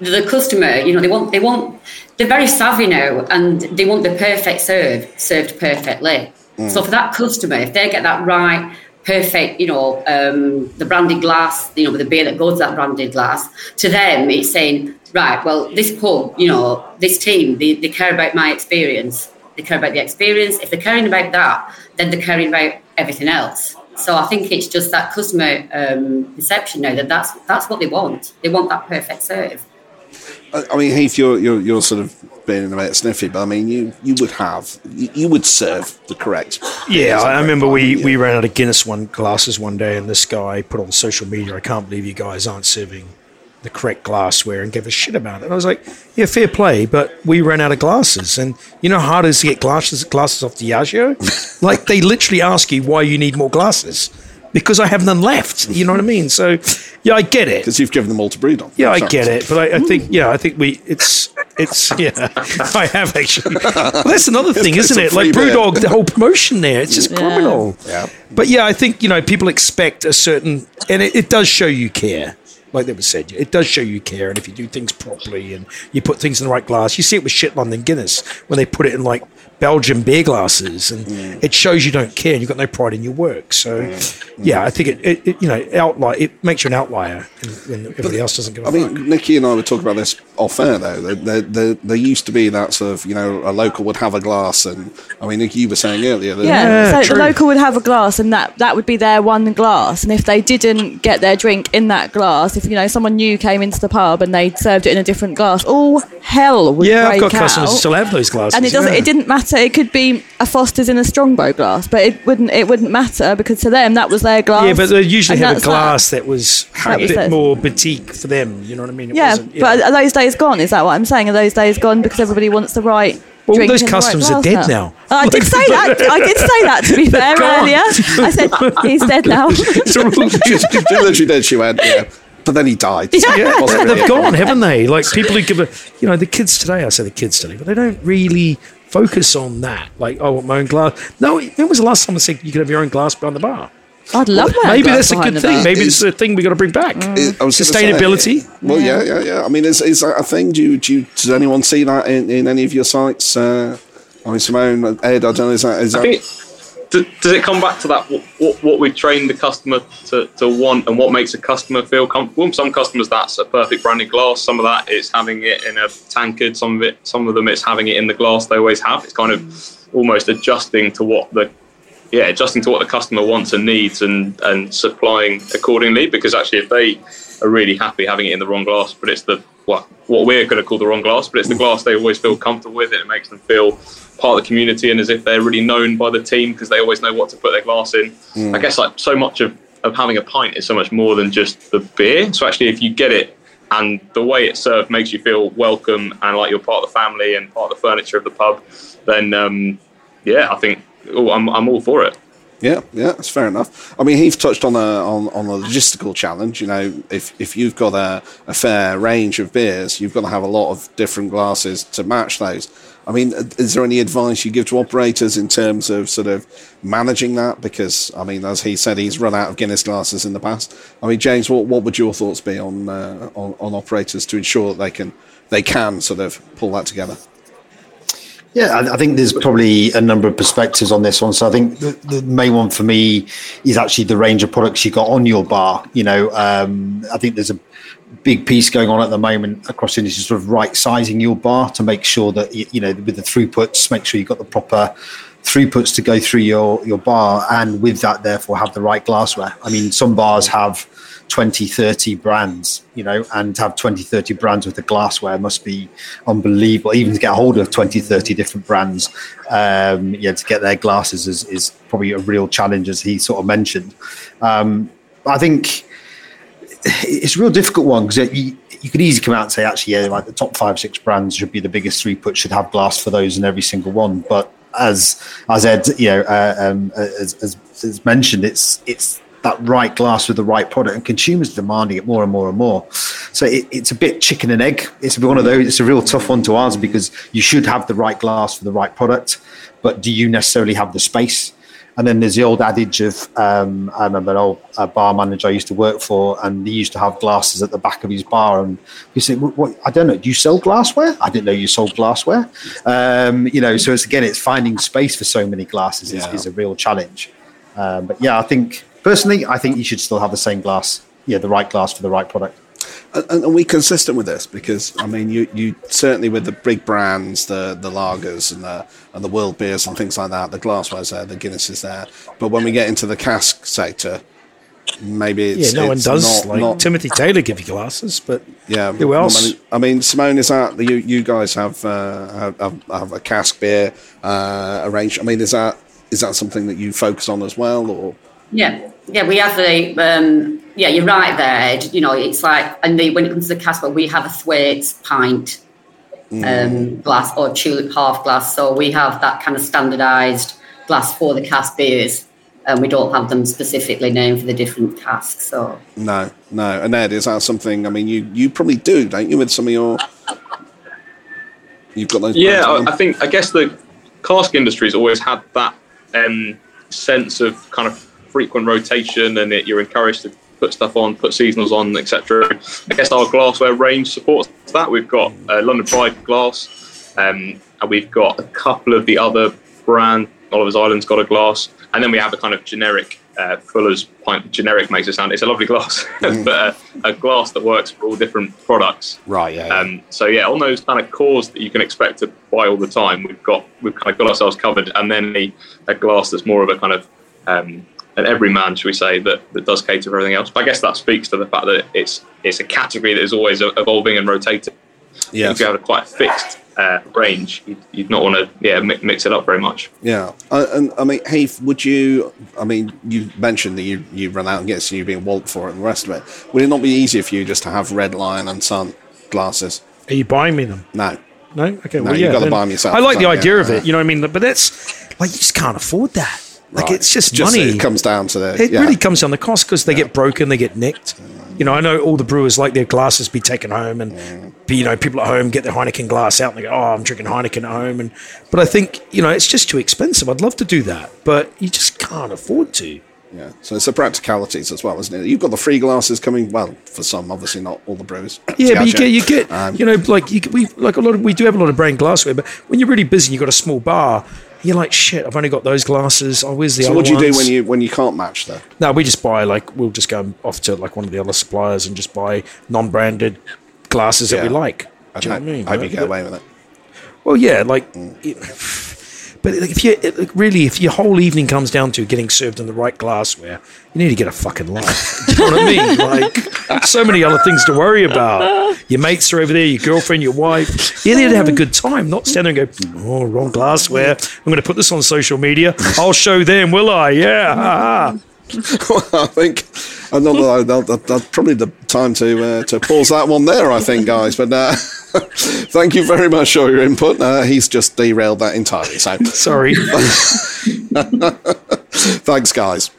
the customer, you know, they want they want they're very savvy now, and they want the perfect serve served perfectly. So for that customer, if they get that right, perfect, you know, um, the branded glass, you know, with the beer that goes to that branded glass, to them it's saying, right, well, this pub, you know, this team, they, they care about my experience. They care about the experience. If they're caring about that, then they're caring about everything else. So I think it's just that customer um, perception now that that's that's what they want. They want that perfect serve. I I mean, Heath, you're, you're you're sort of being a bit sniffy, but I mean, you you would have you, you would serve the correct. Yeah, I I remember we, Yeah. we ran out of Guinness one glasses one day, and this guy put on social media, "I can't believe you guys aren't serving the correct glassware," and gave a shit about it. And I was like, "Yeah, fair play, but we ran out of glasses, and you know how hard it is to get glasses glasses off Diageo? like they literally ask you why you need more glasses because I have none left. You know what I mean? So, yeah, I get it. Because you've given them all to breed on. Yeah, I get it, but I, I think yeah, I think we it's it's yeah, I have actually. Well, that's another thing, It's isn't a it? Like free bit. BrewDog, the whole promotion there, it's just Yeah. criminal. Yeah. But yeah, I think you know people expect a certain, and it, it does show you care. Like they were said, it does show you care, and if you do things properly and you put things in the right glass, you see it with shit London Guinness when they put it in like Belgian beer glasses, and Mm. it shows you don't care and you've got no pride in your work. So, yeah, I think it, it, it you know outlier it makes you an outlier when everybody else doesn't give a I fuck. mean, Nikki and I were talking about this off air, though. There, there, there, there used to be that sort of, you know, a local would have a glass, and I mean, Nikki, you were saying earlier that Yeah, Yeah, so true. the local would have a glass, and that that would be their one glass. And if they didn't get their drink in that glass, if you know someone new came into the pub and they served it in a different glass, all hell would Yeah, break I've got customers out. who still have those glasses. and it doesn't. yeah. It didn't matter. It could be a Foster's in a Strongbow glass, but it wouldn't. It wouldn't matter because to them that was their glass. Yeah, but they usually and have a glass that was a was bit it. more boutique for them. You know what I mean? It Yeah, wasn't- but are those days gone? Is that what I'm saying? Are those days gone because everybody wants the right? Well, drink those in the right customers are dead now. Oh, I did say that. I did say that. To be fair, earlier, I said he's dead now. she, she literally did. She went, yeah. But then he died. so Yeah. really they've a gone, haven't they? Like people who give a, you know, the kids today. I say the kids today, but they don't really focus on that. Like, oh, I want my own glass. No, when was the last time I said you could have your own glass behind the bar? I'd love my own Maybe that's a good thing. bar. Maybe Is- it's a thing we've got to bring back. I was gonna say- Sustainability. well, yeah, yeah, yeah. I mean, is, is that a thing? Do you, do you, does anyone see that in, in any of your sites? Uh, I mean, Simone, Ed, I don't know. Is that, is I that does it come back to that what, what, what we train the customer to, to want and what makes a customer feel comfortable? Some customers that's a perfect branded glass. Some of that is having it in a tankard. Some of it, some of them it's having it in the glass they always have. It's kind of almost adjusting to what the yeah adjusting to what the customer wants and needs and and supplying accordingly. Because actually, if they are really happy having it in the wrong glass, but it's the what what we're going to call the wrong glass, but it's the glass they always feel comfortable with, and it makes them feel part of the community and as if they're really known by the team because they always know what to put their glass in. I guess like so much of, of having a pint is so much more than just the beer. So actually, if you get it and the way it's served makes you feel welcome and like you're part of the family and part of the furniture of the pub, then um, yeah, I think oh, I'm I'm all for it. Yeah, yeah, that's fair enough. I mean, he's touched on a on, on a logistical challenge. You know, if if you've got a, a fair range of beers, you've got to have a lot of different glasses to match those. I mean, is there any advice you give to operators in terms of sort of managing that? Because I mean, as he said, he's run out of Guinness glasses in the past. I mean, James, what, what would your thoughts be on, uh, on on operators to ensure that they can they can sort of pull that together? Yeah, I, I think there's probably a number of perspectives on this one. So I think the, the main one for me is actually the range of products you got on your bar. You know, um, I think there's a big piece going on at the moment across the industry, sort of right sizing your bar to make sure that y- you know with the throughputs, make sure you've got the proper throughputs to go through your your bar, and with that, therefore, have the right glassware. I mean, some bars have 20 30 brands you know and have 20 30 brands with the glassware must be unbelievable even to get a hold of 20 30 different brands um yeah to get their glasses is, is probably a real challenge as he sort of mentioned um i think it's a real difficult one because you, you could easily come out and say, actually, yeah, like the top five, six brands should be the biggest three put should have glass for those in every single one. But as as Ed, you know, uh, um, as, as, as mentioned, it's it's that right glass with the right product, and consumers are demanding it more and more and more. So it, it's a bit chicken and egg. It's one of those. It's a real tough one to answer because you should have the right glass for the right product, but do you necessarily have the space? And then there's the old adage of um, I remember an old uh, bar manager I used to work for, and he used to have glasses at the back of his bar. And he said, what, what, "I don't know, do you sell glassware? I didn't know you sold glassware." Um, you know, so it's again, it's finding space for so many glasses is, Yeah. is a real challenge. Um, but yeah, I think personally, I think you should still have the same glass, yeah, the right glass for the right product. And, and are we consistent with this? Because I mean, you, you certainly with the big brands, the the lagers and the and the world beers and things like that, the glassware's there, the Guinness is there. But when we get into the cask sector, maybe Yeah, it's no one does. Not, like not, Timothy Taylor give you glasses, but yeah. who else? I mean, I mean, Simone, is that you? You guys have uh, have, have, have a cask beer uh, arranged? I mean, is that is that something that you focus on as well, or Yeah, yeah, we have the Um, yeah, you're right there, Ed. You know, it's like, and the, when it comes to the cask beer, we have a Thwaites pint um, glass or tulip half glass. So we have that kind of standardised glass for the cask beers, and we don't have them specifically named for the different casks. So no, no? And Ed, is that something? I mean, you you probably do, don't you, with some of your. You've got those. Yeah, I, I think I guess the cask industry's always had that um, sense of kind of frequent rotation, and it, you're encouraged to put stuff on, put seasonals on, etc. I guess our glassware range supports that. We've got uh, London Pride glass, um, and we've got a couple of the other brand. Oliver's Island's got a glass, and then we have a kind of generic. Uh, Fuller's pint generic makes it sound. It's a lovely glass, but uh, a glass that works for all different products. Right, yeah. yeah. Um, so yeah, on those kind of cores that you can expect to buy all the time, we've got we've kind of got ourselves covered, and then a, a glass that's more of a kind of um, an everyman, should we say, that, that does cater for everything else. But I guess that speaks to the fact that it's it's a category that is always evolving and rotating. yeah. If you have a quite fixed uh, range, you'd, you'd not want to yeah mi- mix it up very much. Yeah, uh, and I mean, Heath, would you? I mean, you mentioned that you you run out and get you being walked for it and the rest of it. Would it not be easier for you just to have Red Lion and Sun glasses? are you buying me them? No, No, okay. No, well, you've gotta buy buy 'em yourself. I like the idea yeah, of it. You know what I mean? But that's like you just can't afford that. Like Right. it's just just money. it comes down to the. It yeah. really comes down to cost because they get broken, they get nicked. You know, I know all the brewers like their glasses be taken home, and be, you know, people at home get their Heineken glass out and they go, "Oh, I'm drinking Heineken at home." And but I think you know it's just too expensive. I'd love to do that, but you just can't afford to. Yeah, so it's the practicalities as well, isn't it? You've got the free glasses coming. Well, for some, obviously not all the brewers. Yeah, but you get you get Um, you know like you, we like a lot of we do have a lot of brand glassware, but when you're really busy, and you've got a small bar. You're like shit. I've only got those glasses. Oh, where's the So other what do you do when you when you can't match that? No, we just buy like we'll just go off to like one of the other suppliers and just buy non-branded glasses that we like. I Do you know what I mean? hope you get away with it. Well, yeah, like, mm. it- but if you it- really, if your whole evening comes down to getting served in the right glassware, you need to get a fucking life. Do you know what I mean? Like, so many other things to worry about. Your mates are over there, your girlfriend, your wife. You need to have a good time, not stand there and go, "Oh, wrong glassware. I'm going to put this on social media. I'll show them, will I? Yeah." Ha." I think another that, that, that's probably the time to uh, to pause that one there. I think, guys. But uh, thank you very much for your input. Uh, he's just derailed that entirely. So Sorry. thanks, guys.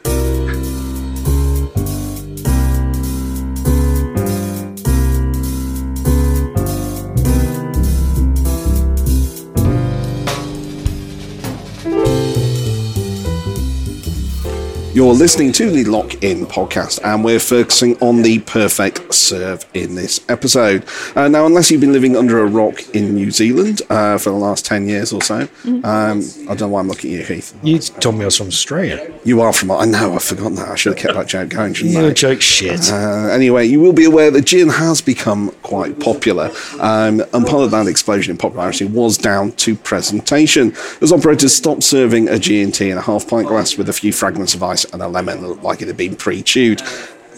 You're listening to the Lock In podcast, and we're focusing on the perfect serve in this episode. Uh, now, unless you've been living under a rock in New Zealand uh, for the last 10 years or so, um, I don't know why I'm looking at you, Heath. You told me I was from Australia. You are from. I know, I've forgotten that. I should have kept that joke going, shouldn't You I? joke shit. Uh, anyway, you will be aware that gin has become quite popular, um, and part of that explosion in popularity was down to presentation, as operators stopped serving a G&T in a half pint glass with a few fragments of ice and a lemon like it had been pre-chewed.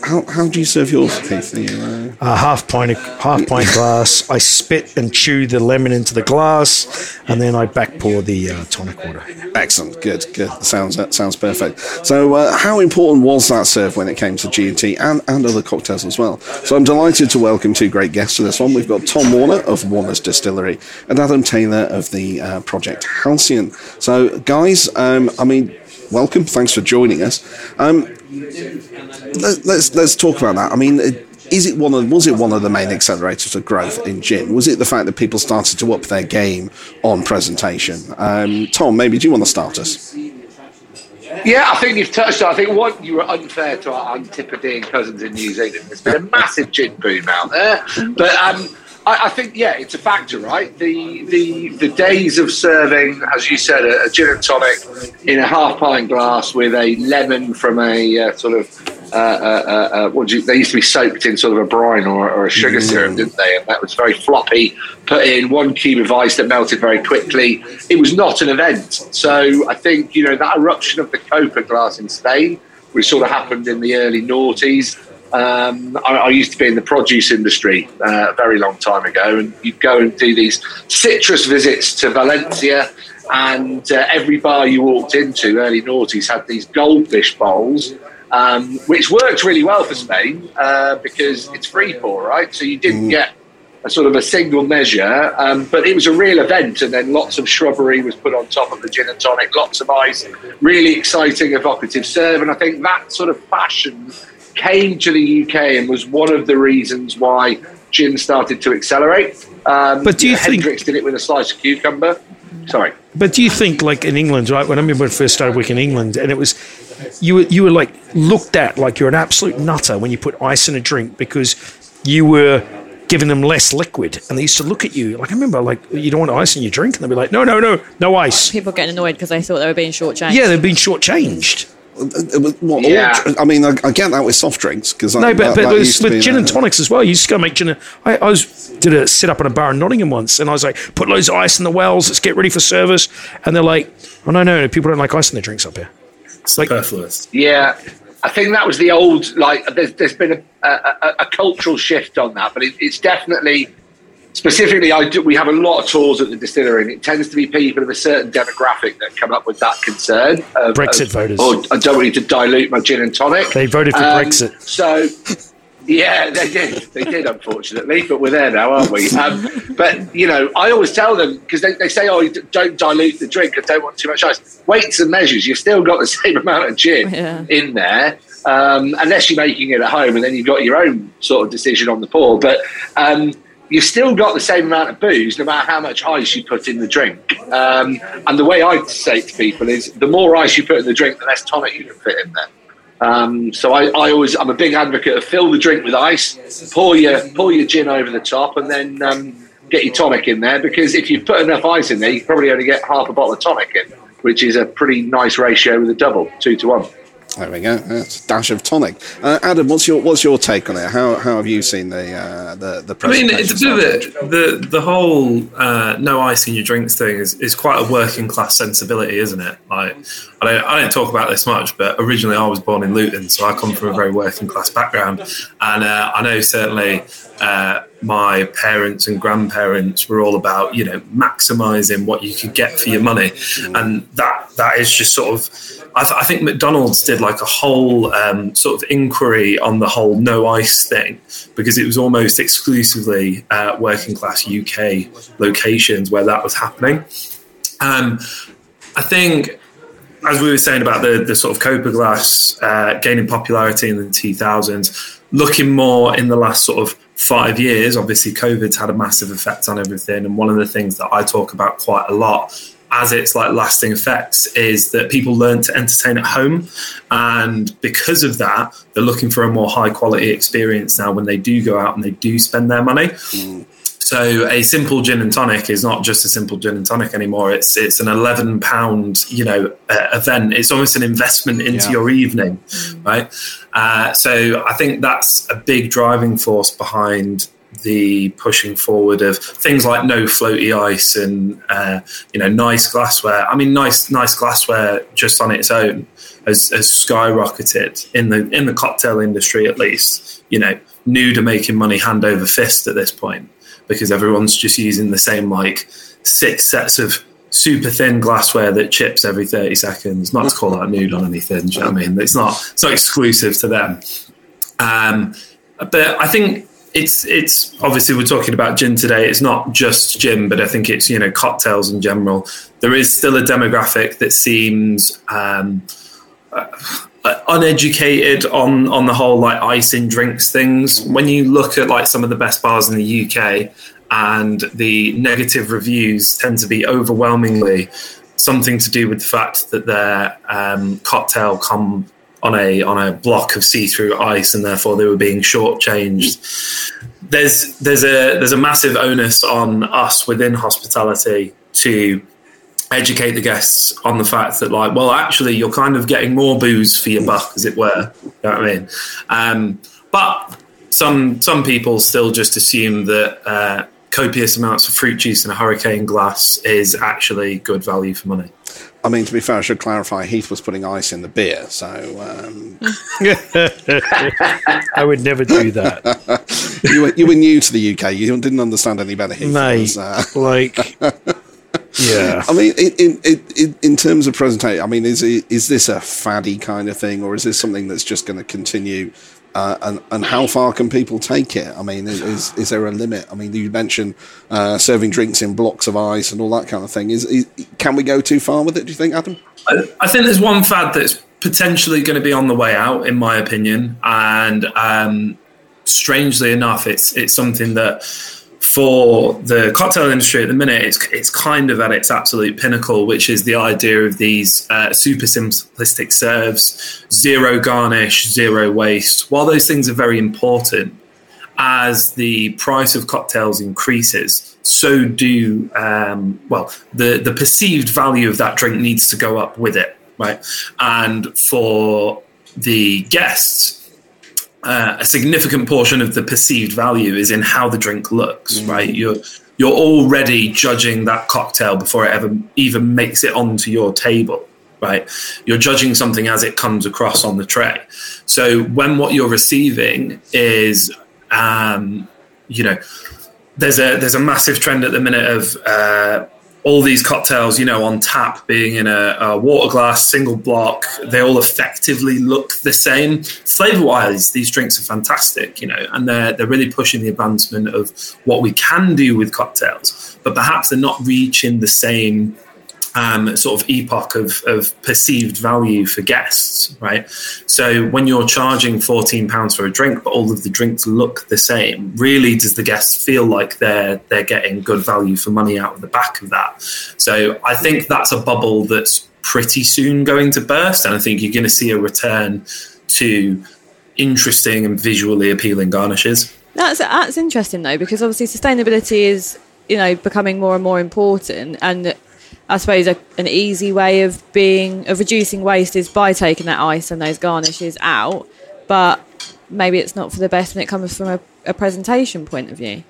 how, how do you serve yours, Keith? You, uh, a half pint of, half pint glass. I spit and chew the lemon into the glass, and then I back pour the uh, tonic water. Excellent, good, good. Sounds that sounds perfect. So, uh, how important was that serve when it came to G and T and and other cocktails as well? So, I'm delighted to welcome two great guests to this one. We've got Tom Warner of Warner's Distillery and Adam Taylor of the uh, Project Halcyon. So, guys, um, I mean, welcome. Thanks for joining us. Um, let, let's let's talk about that. I mean. It, is it one of was it one of the main accelerators of growth in gin? Was it the fact that people started to up their game on presentation? Um, Tom, maybe do you want to start us? Yeah, I think you've touched on. I think one, you were unfair to our Antipodean cousins in New Zealand. There's been a massive gin boom out there, but um, I, I, think yeah, it's a factor, right? The the the days of serving, as you said, a, a gin and tonic in a half pint glass with a lemon from a uh, sort of uh, uh, uh, what you, they used to be soaked in sort of a brine or, or a sugar mm. syrup, didn't they? And that was very floppy. Put in one cube of ice that melted very quickly. It was not an event. So I think you know that eruption of the Copa glass in Spain, which sort of happened in the early noughties. Um, I, I, used to be in the produce industry uh, a very long time ago, and you'd go and do these citrus visits to Valencia, and uh, every bar you walked into, early noughties, had these goldfish bowls um, which worked really well for Spain uh, because it's free pour, right? So you didn't mm. get a sort of a single measure, um, but it was a real event, and then lots of shrubbery was put on top of the gin and tonic, lots of ice, really exciting, evocative serve, and I think that sort of fashion came to the UK and was one of the reasons why gin started to accelerate. Um, but do you, you know, think Hendrick's did it with a slice of cucumber? Sorry. But do you think, like in England, right? When I remember when I first started working in England, and it was you were you were like looked at like you're an absolute nutter when you put ice in a drink because you were giving them less liquid, and they used to look at you like I remember like you don't want ice in your drink, and they'd be like, no, no, no, no ice. People getting annoyed because they thought they were being shortchanged. Yeah, they've been shortchanged. What, yeah. All, I mean, I, I, get that with soft drinks because no, but, that, but that with, with gin and tonics as well. You just go make gin. And, I, I, was did a sit up in a bar in Nottingham once, and I was like, put loads of ice in the wells. Let's get ready for service. And they're like, oh no, no, no people don't like ice in their drinks up here. It's Superfluous. Yeah, I think that was the old like. There's, there's been a, a, a cultural shift on that, but it, it's definitely specifically. I do, we have a lot of tours at the distillery, and it tends to be people of a certain demographic that come up with that concern. Of, Brexit of, voters. Or I don't want you to dilute my gin and tonic. They voted for um, Brexit. So yeah, they did. They did, unfortunately, but we're there now, aren't we? Um, but, you know, I always tell them because they, they say, oh, don't dilute the drink. I don't want too much ice. Weights and measures, you've still got the same amount of gin yeah. in there, um, unless you're making it at home and then you've got your own sort of decision on the pour. But um, you've still got the same amount of booze no matter how much ice you put in the drink. Um, and the way I say it to people is the more ice you put in the drink, the less tonic you can fit in there. Um, so I, I, always I'm a big advocate of fill the drink with ice, pour your pour your gin over the top, and then um, get your tonic in there. Because if you put enough ice in there, you probably only get half a bottle of tonic in, which is a pretty nice ratio with a double, two to one. There we go. That's a dash of tonic. Uh, Adam, what's your what's your take on it? How, how have you seen the uh, the the? I mean, it's a bit of it. The the whole uh, no ice in your drinks thing is, is quite a working class sensibility, isn't it? Like I don't I don't talk about this much, but originally I was born in Luton, so I come from a very working class background, and uh, I know certainly uh, my parents and grandparents were all about you know maximizing what you could get for your money, and that that is just sort of I, th- I, think McDonald's did like a whole um, sort of inquiry on the whole no ice thing because it was almost exclusively uh, working class UK locations where that was happening. Um, I think, as we were saying about the, the sort of Copa glass uh, gaining popularity in the 2000s, looking more in the last sort of five years, obviously COVID's had a massive effect on everything. And one of the things that I talk about quite a lot as its like lasting effects is that people learn to entertain at home and because of that they're looking for a more high quality experience now when they do go out and they do spend their money mm. So a simple gin and tonic is not just a simple gin and tonic anymore it's it's an 11 pound you know uh, event it's almost an investment into yeah. your evening mm. right uh, so i think that's a big driving force behind the pushing forward of things like no floaty ice and uh, you know nice glassware. I mean, nice nice glassware just on its own has, has skyrocketed in the in the cocktail industry at least. You know, nude are making money hand over fist at this point because everyone's just using the same like six sets of super thin glassware that chips every 30 seconds. Not to call that nude on anything, you know I mean? It's not it's not exclusive to them. Um, but I think it's it's obviously we're talking about gin today. It's not just gin, but I think it's you know cocktails in general. There is still a demographic that seems um, uh, uneducated on on the whole like ice in drinks things. When you look at like some of the best bars in the UK, and the negative reviews tend to be overwhelmingly something to do with the fact that their um, cocktail come on a on a block of see-through ice, and therefore they were being shortchanged. There's there's a there's a massive onus on us within hospitality to educate the guests on the fact that like well actually you're kind of getting more booze for your buck as it were you know what i mean um, but some some people still just assume that uh, copious amounts of fruit juice in a hurricane glass is actually good value for money I mean, to be fair, I should clarify. Heath was putting ice in the beer, so um... I would never do that. you were you were new to the UK. You didn't understand any better, Heath. Mate, Was, uh, like, yeah. I mean, in, in in in terms of presentation, I mean, is it, is this a faddy kind of thing, or is this something that's just going to continue? Uh, and and how far can people take it? I mean, is is there a limit? I mean, you mentioned uh, serving drinks in blocks of ice and all that kind of thing. Is, is can we go too far with it? Do you think, Adam? I, I think there's one fad that's potentially going to be on the way out, in my opinion, and um, strangely enough, it's it's something that for the cocktail industry at the minute, it's it's kind of at its absolute pinnacle, which is the idea of these uh, super simplistic serves, zero garnish, zero waste. While those things are very important, as the price of cocktails increases, so do um, well the the perceived value of that drink needs to go up with it, right? And for the guests, uh, a significant portion of the perceived value is in how the drink looks, right? You're you're already judging that cocktail before it ever even makes it onto your table, right? You're judging something as it comes across on the tray. So when what you're receiving is, um, you know, there's a there's a massive trend at the minute of uh, all these cocktails, you know, on tap being in a, a water glass, single block, they all effectively look the same. Flavor wise, these drinks are fantastic, you know, and they're, they're really pushing the advancement of what we can do with cocktails, but perhaps they're not reaching the same um, sort of epoch of, of perceived value for guests, right? So when you're charging fourteen pounds for a drink, but all of the drinks look the same, really does the guest feel like they're they're getting good value for money out of the back of that? So I think that's a bubble that's pretty soon going to burst, and I think you're going to see a return to interesting and visually appealing garnishes. That's that's interesting though, because obviously sustainability is you know becoming more and more important, and I suppose a, an easy way of being of reducing waste is by taking that ice and those garnishes out. But maybe it's not for the best when it comes from a, a presentation point of view.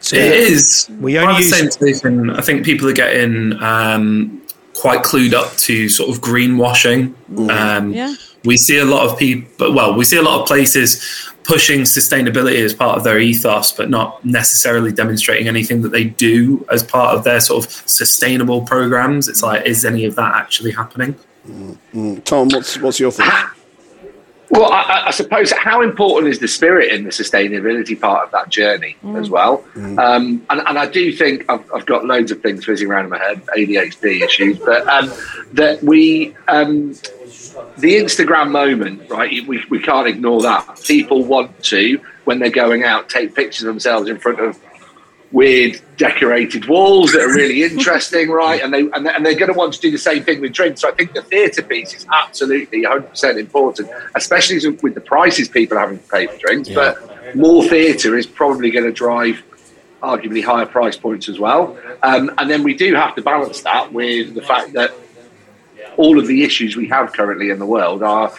It is. We By only the same use- I think people are getting um, quite clued up to sort of greenwashing. Um, Yeah. We see a lot of people, well, we see a lot of places pushing sustainability as part of their ethos, but not necessarily demonstrating anything that they do as part of their sort of sustainable programs. It's like, is any of that actually happening? Tom, what's what's your thought? Well, I, I- I suppose how important is the spirit in the sustainability part of that journey as well? Um, and, and I do think I've, I've got loads of things whizzing around in my head, ADHD issues, but um, that we, um, the Instagram moment, right? We, we can't ignore that. People want to, when they're going out, take pictures of themselves in front of weird decorated walls that are really interesting, right? And they and, and they're going to want to do the same thing with drinks. So I think the theatre piece is absolutely 100 percent important, especially with the prices people are having to pay for drinks. But more theatre is probably going to drive arguably higher price points as well. Um, and then we do have to balance that with the fact that all of the issues we have currently in the world are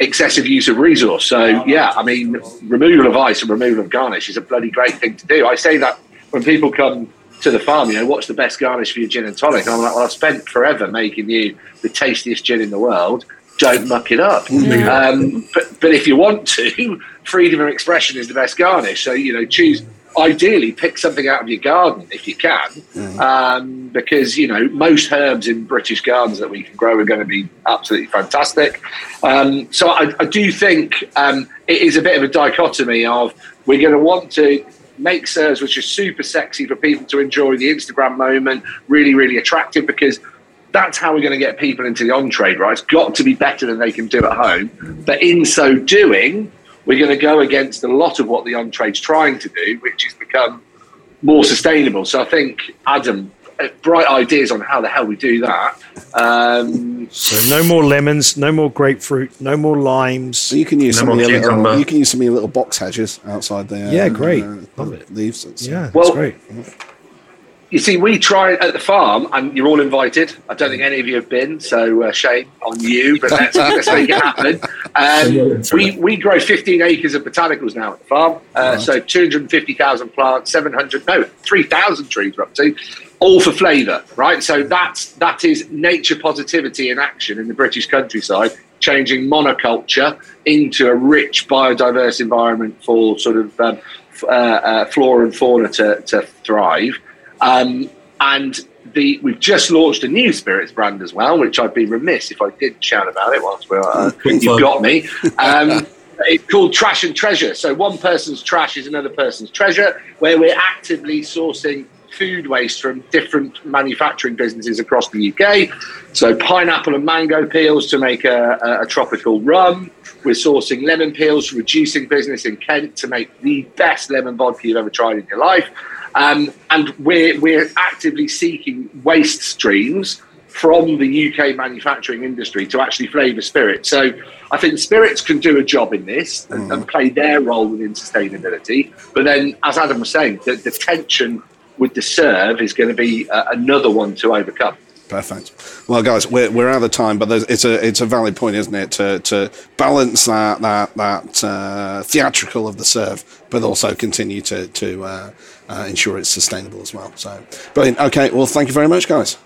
excessive use of resource. So yeah, I mean, removal of ice and removal of garnish is a bloody great thing to do. I say that when people come to the farm, you know, what's the best garnish for your gin and tonic? And I'm like, well, I've spent forever making you the tastiest gin in the world. Don't muck it up. Um, but, but if you want to, freedom of expression is the best garnish. So, you know, choose, ideally, pick something out of your garden if you can. Um, because, you know, most herbs in British gardens that we can grow are going to be absolutely fantastic. Um, so I, I do think um, it is a bit of a dichotomy of we're going to want to make serves which are super sexy for people to enjoy the Instagram moment, really, really attractive because that's how we're going to get people into the on trade, right? It's got to be better than they can do at home. But in so doing, we're going to go against a lot of what the on trade's trying to do, which is become more sustainable. So I think, Adam, uh, bright ideas on how the hell we do that. Um, So no more lemons, no more grapefruit, no more limes. So you can use No some of more your little, you can use some of your little box hedges outside there. Yeah, great. Uh, Love it. Leaves. It's, Yeah, that's Well- great. You see, we try at the farm, and you're all invited. I don't think any of you have been, so uh, shame on you. But let's, let's make it happen. Um, we we grow 15 acres of botanicals now at the farm. Uh, So 250,000 plants, 700 no 3,000 trees we're up to, all for flavour, right? So that's that is nature positivity in action in the British countryside, changing monoculture into a rich biodiverse environment for sort of um, f- uh, uh, flora and fauna to, to thrive. Um, and the we've just launched a new spirits brand as well, which I'd be remiss if I didn't shout about it whilst we're uh, you've got me. Um, it's called Trash and Treasure. So one person's trash is another person's treasure, where we're actively sourcing food waste from different manufacturing businesses across the UK. So pineapple and mango peels to make a, a, a tropical rum. We're sourcing lemon peels from a juicing business in Kent to make the best lemon vodka you've ever tried in your life. Um, and we're, we're actively seeking waste streams from the UK manufacturing industry to actually flavour spirits. So I think spirits can do a job in this and, and play their role within sustainability. But then, as Adam was saying, the, the tension with the serve is going to be uh, another one to overcome. Perfect. Well, guys, we're, we're out of time, but it's a it's a valid point, isn't it, to, to balance that that that uh, theatrical of the serve, but also continue to to uh, uh, ensure it's sustainable as well. So, brilliant. Okay, well, thank you very much, guys.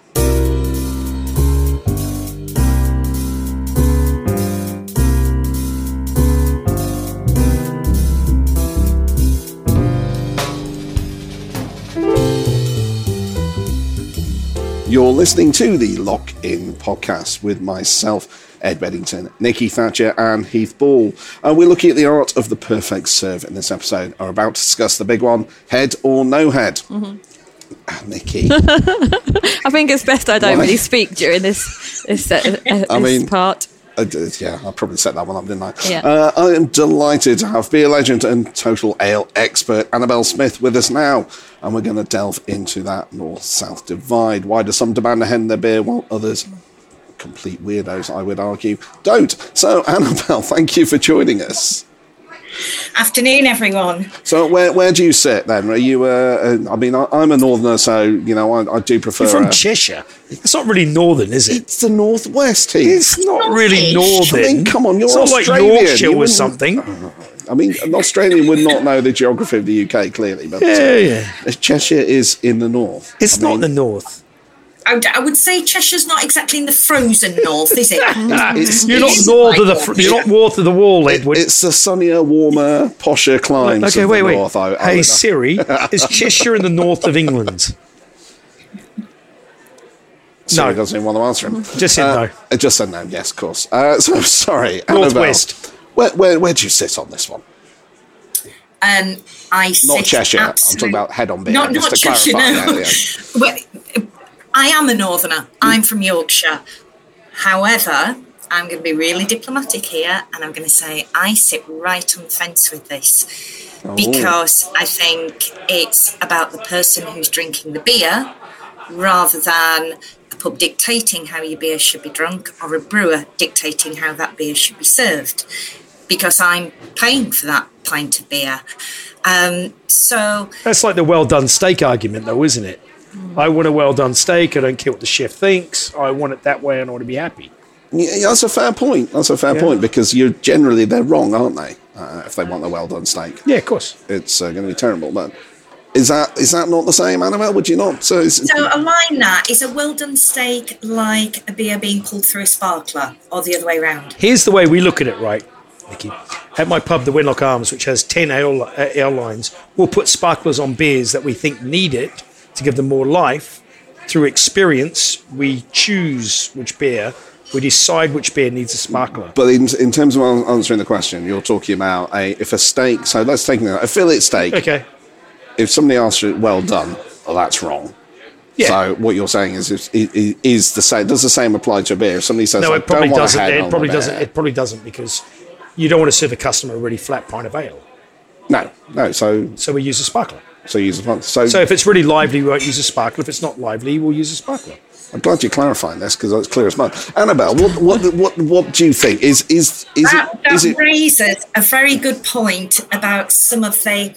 You're listening to the Lock In podcast with myself, Ed Bedington, Nikki Thatcher, and Heath Ball. And we're looking at the art of the perfect serve in this episode. Are about to discuss the big one: head or no head. Ah, Nikki, I think it's best I don't Why? really speak during this this, uh, uh, I mean- part. I did, yeah, I probably set that one up, didn't I? Yeah. Uh, I am delighted to have beer legend and total ale expert Annabel Smith with us now, and we're going to delve into that north-south divide. Why do some demand a head in their beer while others, complete weirdos, I would argue, don't? So, Annabel, thank you for joining us. Afternoon, everyone. So, where where do you sit then? Are you? Uh, uh, I mean, I, I'm a northerner, so you know, I, I do prefer. You're from uh, Cheshire. It's not really northern, is it? it's the northwest here. It's not really Northish. northern. I mean, come on, you're it's not like Yorkshire You was something. I mean, an Australian would not know the geography of the UK clearly, but Yeah, yeah. uh, Cheshire is in the north. It's I not mean, the north. I would, I would say Cheshire's not exactly in the frozen north, is it? It's, You're not It's north of the. Fr- you're not north of the wall, Edward. it's a sunnier, warmer, posher climes okay, of wait, the wait. north. I, I hey would- Siri, is Cheshire in the north of England? Sorry, no. doesn't even want to answer him. Just said Uh, no. Just said no. Yes, of course. Uh, so sorry, Annabel. Northwest. Where, where where do you sit on this one? Um, I Not sit Cheshire. I'm talking about head on beer. Not, just not to Cheshire, clarify. no. Yeah, yeah. Well, I am a northerner. I'm from Yorkshire. However, I'm going to be really diplomatic here and I'm going to say I sit right on the fence with this Oh. because I think it's about the person who's drinking the beer rather than a pub dictating how your beer should be drunk or a brewer dictating how that beer should be served because I'm paying for that pint of beer. Um, so That's like the well done steak argument, though, isn't it? I want a well done steak. I don't care what the chef thinks. I want it that way, and I want to be happy. Yeah, that's a fair point. That's a fair Yeah. point because you're generally they're wrong, aren't they? Uh, if they want a well done steak, Yeah, of course. it's uh, going to be terrible. But is that is that not the same, Annabel? Would you not? So, is, So align that. Is a well done steak like a beer being pulled through a sparkler or the other way around? Here's the way we look at it, right, Nikki? At my pub, the Wenlock Arms, which has 10 ale, uh, ale lines, we'll put sparklers on beers that we think need it to give them more life. Through experience, we choose which beer, we decide which beer needs a sparkler. but in, in terms of answering the question, you're talking about a if a steak. So let's take a fillet steak. Okay. If somebody asks you, "Well done," well, that's wrong. Yeah. So what you're saying is, is, is, is the same? Does the same apply to a beer? If somebody says, No, it probably doesn't. It probably doesn't. It probably doesn't because you don't want to serve a customer a really flat pint of ale. No, no. So So we use a sparkler. So use a fun- so. So if it's really lively, we won't use a sparkler. If it's not lively, we'll use a sparkler. I'm glad you're clarifying this because it's clear as mud. Annabel, what what what what do you think? Is is is that, it that is it? raises a very good point about some of the.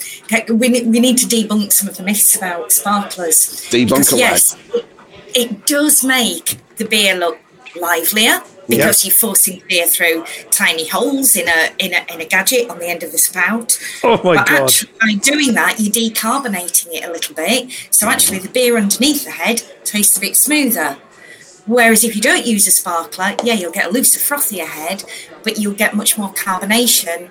We, we need to debunk some of the myths about sparklers. Debunk Because, away. yes, it, it does make the beer look livelier because you're forcing beer through tiny holes in a, in a in a gadget on the end of the spout. Oh my but God. actually, by doing that, you're decarbonating it a little bit. So actually, the beer underneath the head tastes a bit smoother. Whereas if you don't use a sparkler, yeah, you'll get a looser, frothier head, but you'll get much more carbonation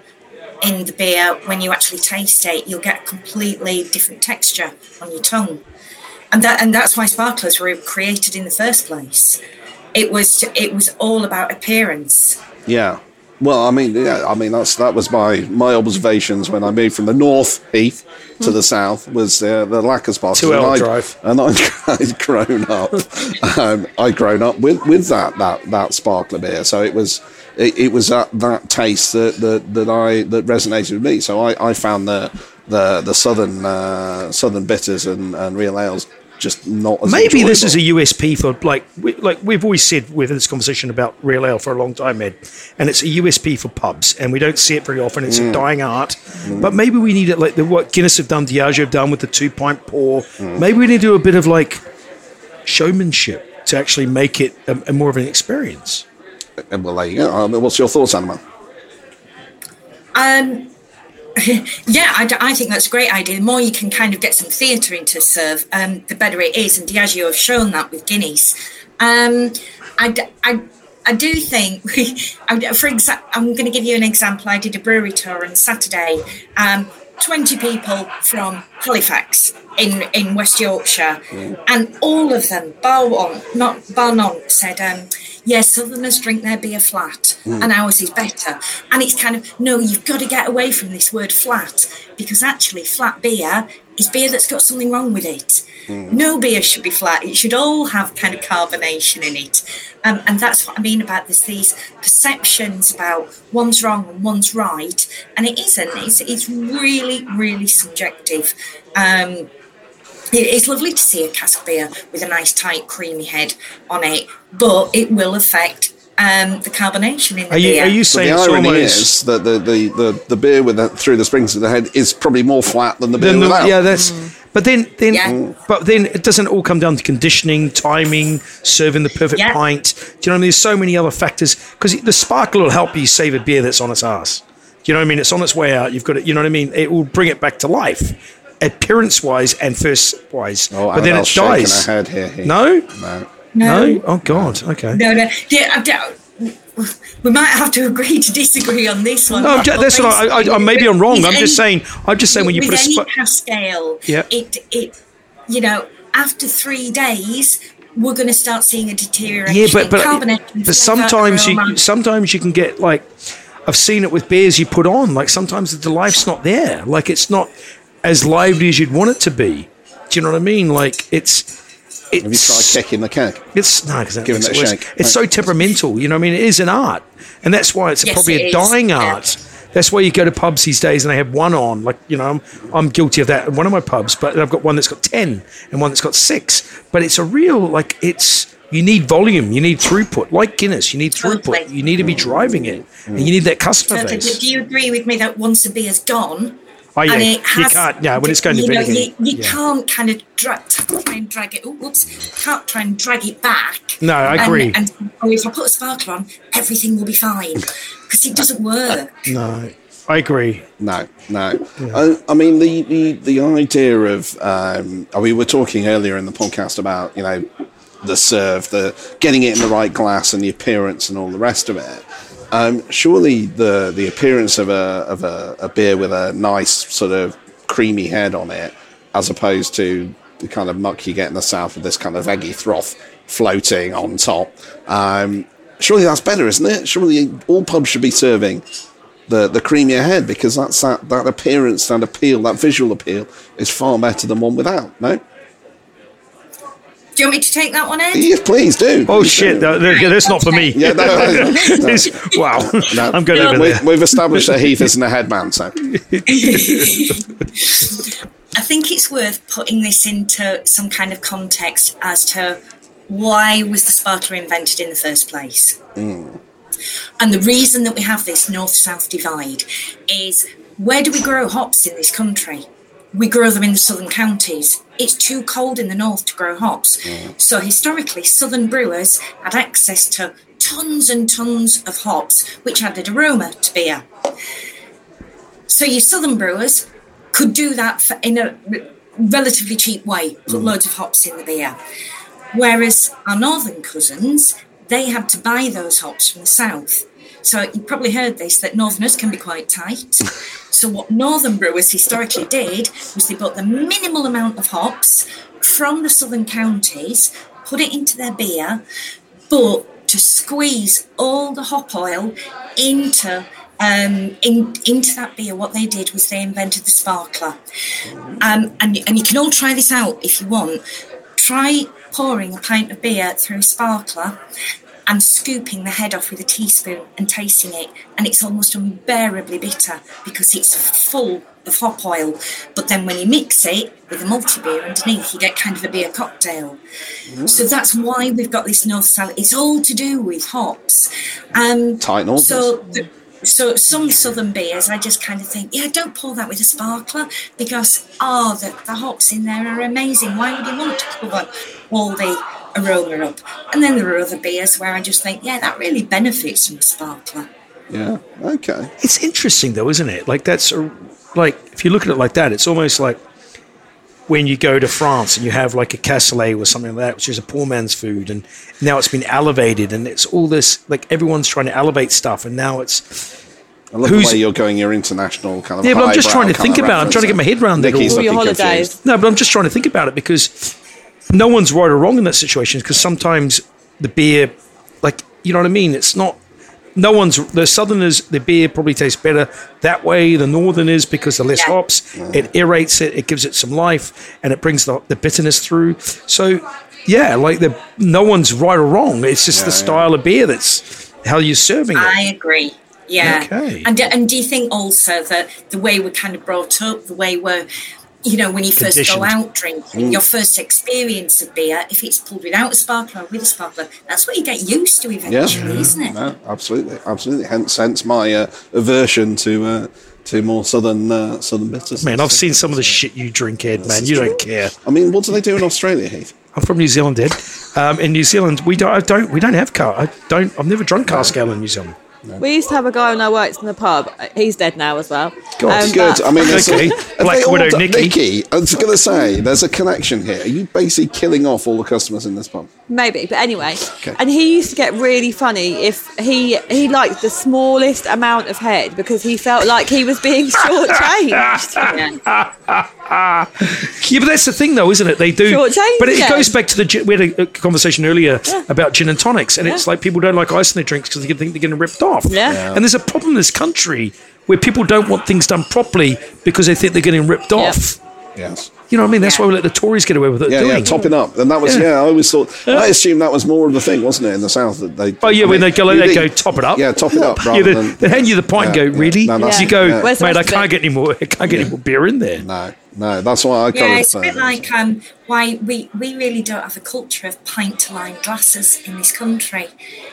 in the beer when you actually taste it. You'll get a completely different texture on your tongue, and that and that's why sparklers were created in the first place. It was to, it was all about appearance. Yeah. Well, I mean, yeah, I mean that's that was my my observations when I moved from the north heath to the south was uh, the lack of sparklers. Two And hour I'd- drive. and I'd, I'd grown up. um, I'd grown up with, with that that that sparkler beer, so it was it, it was that, that taste that, that that I that resonated with me. So I, I found the the the southern uh, southern bitters and, and real ales just not as Maybe this is a USP for like we, like we've always said with this conversation about real ale for a long time, Ed, and it's a USP for pubs, and we don't see it very often. It's Mm. a dying art, but maybe we need it like the what Guinness have done, Diageo have done with the two pint pour. Mm. Maybe we need to do a bit of like showmanship to actually make it a, a more of an experience. And well, there you go. I mean, what's your thoughts, Anima? Um, yeah, I think that's a great idea. The more you can kind of get some theatre into serve, um, the better it is. And Diageo have shown that with Guinness. Um, I, I, I do think, I d- for example, I'm going to give you an example. I did a brewery tour on Saturday. Um, 20 people from Halifax in, in West Yorkshire, and all of them, bar one, not bar none, said, um, yes, Southerners drink their beer flat, Mm. and ours is better. And it's kind of, no, you've got to get away from this word flat, because actually, flat beer is beer that's got something wrong with it. No beer should be flat. It should all have kind of carbonation in it. Um, and that's what I mean about this, these perceptions about one's wrong and one's right. And it isn't. It's, it's really, really subjective. Um, it- it's lovely to see a cask beer with a nice tight creamy head on it, but it will affect um, the carbonation in the Are you- beer. are you But saying the it's irony almost- is that the, the, the, the beer with the, through the springs of the head is probably more flat than the beer the- without. yeah, that's. But then, then, but then it doesn't all come down to conditioning, timing, serving the perfect Yeah. pint. Do you know what I mean? There's so many other factors because the sparkle will help you save a beer that's on its ass. Do you know what I mean? It's on its way out. You've got it. You know what I mean? It will bring it back to life, appearance wise and first wise. Oh, but then it Annabel's shaking dies. her head here, here. No, No. No. Oh God. Okay. No, no. Yeah, I doubt- we might have to agree to disagree on this one. No, I'm ju- But that's what I, I, I, maybe I'm wrong. I'm just saying. I'm just saying when you put a sp- Yeah. it it you know after three days we're going to start seeing a deterioration. Yeah, but but, but sometimes you aroma. sometimes you can get like I've seen it with beers you put on. Like sometimes the life's not there. Like it's not as lively as you'd want it to be. Do you know what I mean? Like it's it's Have you tried kicking the keg? it's no, because Giving it a shake. It's so temperamental. You know, what I mean, it is an art, and that's why it's Yes, probably it a is. dying Yeah. art. That's why you go to pubs these days and they have one on. Like you know, I'm I'm guilty of that. at One of my pubs, but I've got one that's got ten and one that's got six. But it's a real like it's. You need volume. You need throughput. Like Guinness, you need throughput. You need to be driving it, and you need that customer So, base. do you agree with me that once the beer's gone, Oh yeah, and you it has, can't. Yeah, when it's going to you know, vinegar, you, you yeah. can't kind of drag, try and drag it. Oh, whoops! Can't try and drag it back. No, I And- agree. And, oh, if I put a sparkler on, everything will be fine because it doesn't work. No, I agree. No, no. I, I mean, the, the, the idea of, um, oh, we were talking earlier in the podcast about, you know, the serve, the getting it in the right glass and the appearance and all the rest of it. Um, surely the, the appearance of, a, of a, a beer with a nice sort of creamy head on it, as opposed to the kind of muck you get in the south with this kind of eggy froth floating on top. Um, surely that's better, isn't it? Surely all pubs should be serving the the creamier head because that's that that appearance, that appeal, that visual appeal is far better than one without. No, Do you want me to take that one, Ed? yes, please do. Oh Please shit! do. that- that- that's not for me. Yeah, no, no, no. Wow, No. I'm going over we, there. We've established that Heath isn't a headman, so I think it's worth putting this into some kind of context as to why was the sparkler invented in the first place. Hmm. And the reason that we have this north-south divide is where do we grow hops in this country? We grow them in the southern counties. It's too cold in the north to grow hops. Mm. So historically, southern brewers had access to tons and tons of hops, which added aroma to beer. So your southern brewers could do that for, in a relatively cheap way, put mm. loads of hops in the beer. Whereas our northern cousins, they had to buy those hops from the south. So you probably heard this that northerners can be quite tight. so what northern brewers historically did was they bought the minimal amount of hops from the southern counties, put it into their beer, but to squeeze all the hop oil into um, in, into that beer, what they did was they invented the sparkler. Um, and, and you can all try this out if you want. Try pouring a pint of beer through a sparkler and scooping the head off with a teaspoon and tasting it. And it's almost unbearably bitter because it's full of hop oil. But then when you mix it with a multi beer underneath, you get kind of a beer cocktail. So that's why we've got this north south. It's all to do with hops. Um, Tight. So, the, so some southern beers, I just kind of think, yeah, don't pour that with a sparkler because oh, the, the hops in there are amazing. Why would you want to cover all the aroma up? And then there are other beers where I just think, yeah, that really benefits from a sparkler. yeah, okay. It's interesting though, isn't it? Like that's a, like if you look at it like that, it's almost like when you go to France and you have like a cassoulet or something like that, which is a poor man's food, and now it's been elevated, and it's all this like everyone's trying to elevate stuff, and now it's I love Who's- the way you're going your international kind of. yeah. But I'm just trying to think about. it. I'm trying to get my head around it. Nikki's all. All your holidays. confused. No, but I'm just trying to think about it because no one's right or wrong in that situation. Because sometimes the beer, like you know what I mean, it's not. No one's the Southerners. The beer probably tastes better that way. The Northerners because the less Yeah. hops, it aerates it, it gives it some life, and it brings the, the bitterness through. So, yeah, like the no one's right or wrong. It's just the Yeah, yeah. style of beer that's how you're serving it. I agree. Yeah. Okay. And and do you think also that the way we're kind of brought up, the way we're, you know, when you first go out drinking, your first experience of beer, if it's pulled without a sparkler or with a sparkler, that's what you get used to Yeah, eventually, isn't it? no, absolutely, absolutely. Hence, hence my uh, aversion to uh, to more southern uh, southern bitters. Man, I've seen some of the shit you drink, Ed. Man, you don't care. I mean, what do they do in Australia, Heath? I'm from New Zealand, Ed. Um, in New Zealand, we don't, I don't, we don't have car. I don't. I've never drunk car ale in New Zealand. We used to have a guy when I worked in the pub. He's dead now as well. God, Um, Good. I mean, it's Okay. have Black Widow done- Nikki. I was going to say, there's a connection here. Are you basically killing off all the customers in this pub? Maybe, but anyway. Okay. And he used to get really funny if he he liked the smallest amount of head because he felt like he was being shortchanged. Yeah. Yeah, but that's the thing, though, isn't it? They do. Shortchanged But it, it them. goes back to the. We had a, a conversation earlier Yeah. about gin and tonics, and it's like people don't like ice in their drinks because they think they're getting ripped off. Yeah. Yeah. And there's a problem in this country where people don't want things done properly because they think they're getting ripped Yeah. off. Yes. You know what I mean? That's why we let the Tories get away with it. Yeah, doing. yeah, topping up, and that was Yeah. yeah. I always thought I assumed that was more of the thing, wasn't it, in the south that they. Oh yeah, I when mean, they go, you they go top it up. Yeah, top it up. Yeah, Rather they, than, they hand you the pint and Yeah, go, yeah. really? No, that's- you go, yeah. Mate, I can't get any more. I can't get any more beer in there. no, no. That's why I Yeah, kind it's a of. bit like um, why we, we really don't have a culture of pint to line glasses in this country.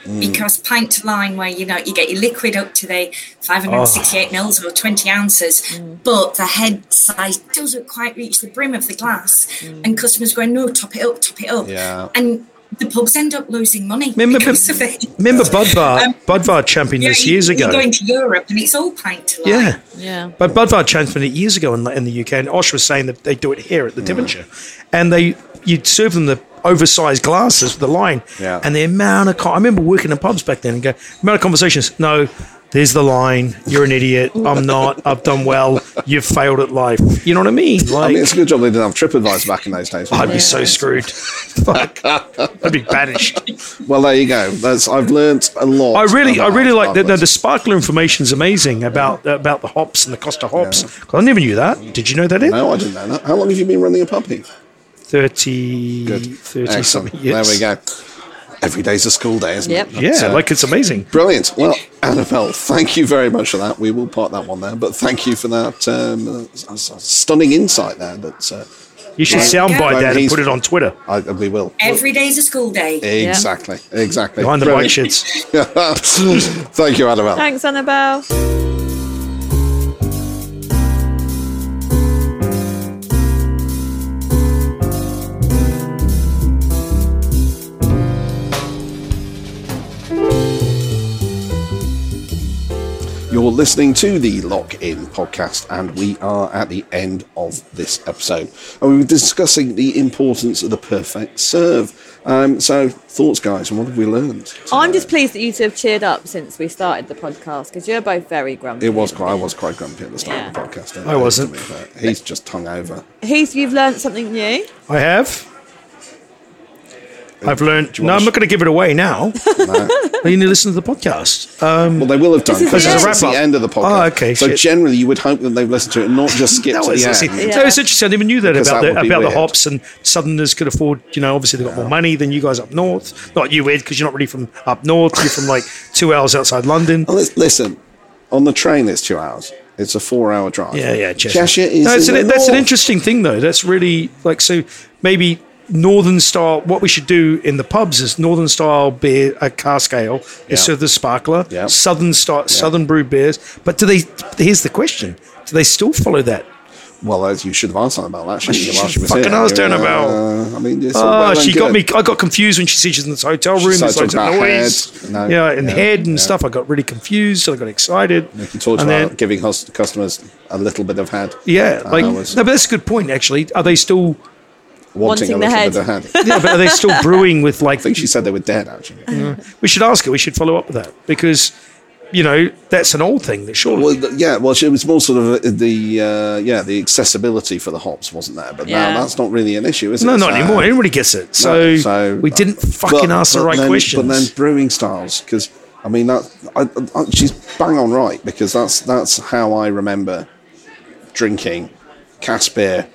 Mm. Because pint to line, where you know you get your liquid up to the 568 mils or 20 ounces, but the head size doesn't quite reach the brim of the glass, and customers going, no, top it up, top it up. Yeah. And the pubs end up losing money Remember- because of it. Remember Budvar? Um, Budvar championed Yeah, this you- years you ago. going to Europe and it's all pint to. Yeah. Yeah. But Budvar championed it years ago in, in the UK, and Osh was saying that they do it here at the Devonshire, and they you'd serve them the oversized glasses with the line, Yeah. and the amount of con- I remember working in pubs back then and go amount of conversations. No, there's the line. You're an idiot. I'm not. I've done well. You've failed at life. You know what I mean? I Like mean, it's a good job they didn't have TripAdvisor back in those days. I'd be so screwed. Fuck. I'd be banished. Well, there you go. That's I've learnt a lot. I really, I really like the, the, the sparkler information is amazing about about the hops and the cost of hops. 'Cause I never knew that. Did you know that? Ed? No, I didn't know that. How long have you been running a pub? Heath? 30, Good. 30 Excellent. something years. There we go. Every day's a school day, isn't Yep. it? Yeah, So- like it's amazing. Brilliant. Well, Annabel, thank you very much for that. We will part that one there, but thank you for that um, uh, s- s- stunning insight there. That uh, You should Yeah. soundbite Well, that and put it on Twitter I, we will. Every day's a school day. Exactly. Exactly. behind the bike Brilliant. sheds. thank you, Annabel. Thanks, Annabel. You're listening to the Lock In podcast, and we are at the end of this episode. And we were discussing the importance of the perfect serve. Um, so, thoughts, guys, and what have we learned? I'm just pleased that you two have cheered up since we started the podcast because you're both very grumpy. It was quite. I was quite grumpy at the start of the podcast. I wasn't. He's just tongue over. Heath, you've learned something new. I have. I've learned. No, I'm not going to give it away now. No. you need to listen to the podcast. Um, Well, they will have done This is because the it's end. the end of the podcast. Oh, okay, So shit. generally, you would hope that they've listened to it and not just skip that to the end. Yeah. that was interesting. I never knew that Because about that the about the weird. hops and Southerners could afford. You know, obviously they've got more money than you guys up north. Not you, Ed, because you're not really from up north. You're from like two hours outside London. Well, listen, on the train it's two hours. It's a four-hour drive. Yeah, yeah, Cheshire. Cheshire is. No, an, the that's an interesting thing, though. That's really like so. Maybe northern style. What we should do in the pubs is northern style beer, a cask ale, Yeah. is serve the sparkler. Yeah. Southern style, southern brew beers. But do they? Here's the question: Do they still follow that? Well, as you should have asked something about that. shouldn't you, should she fucking here? asked her Uh, about- I mean, it's Oh, well she got good. me. I got confused when she said she's in this hotel room. loads of noise. head. No, yeah, and yeah, head and yeah. stuff. I got really confused. So I got excited. You can talk And about then- giving hus- customers a little bit of head. Yeah, Uh, like was no, but that's a good point. Actually, are they still? Wanting, wanting a the little head. bit of head. Yeah, but are they still brewing with like? I think she said they were dead. Actually. We should ask her. We should follow up with that because, you know, that's an old thing. That surely. Well, yeah. Well, it was more sort of uh, the uh, yeah the accessibility for the hops wasn't there, but Yeah. now that's not really an issue, is it? no, not So- anymore. Everybody gets it. So, No, so we didn't fucking but- ask the right then, questions. But then brewing styles, because I mean that I, I, she's bang on right because that's that's how I remember drinking cask beer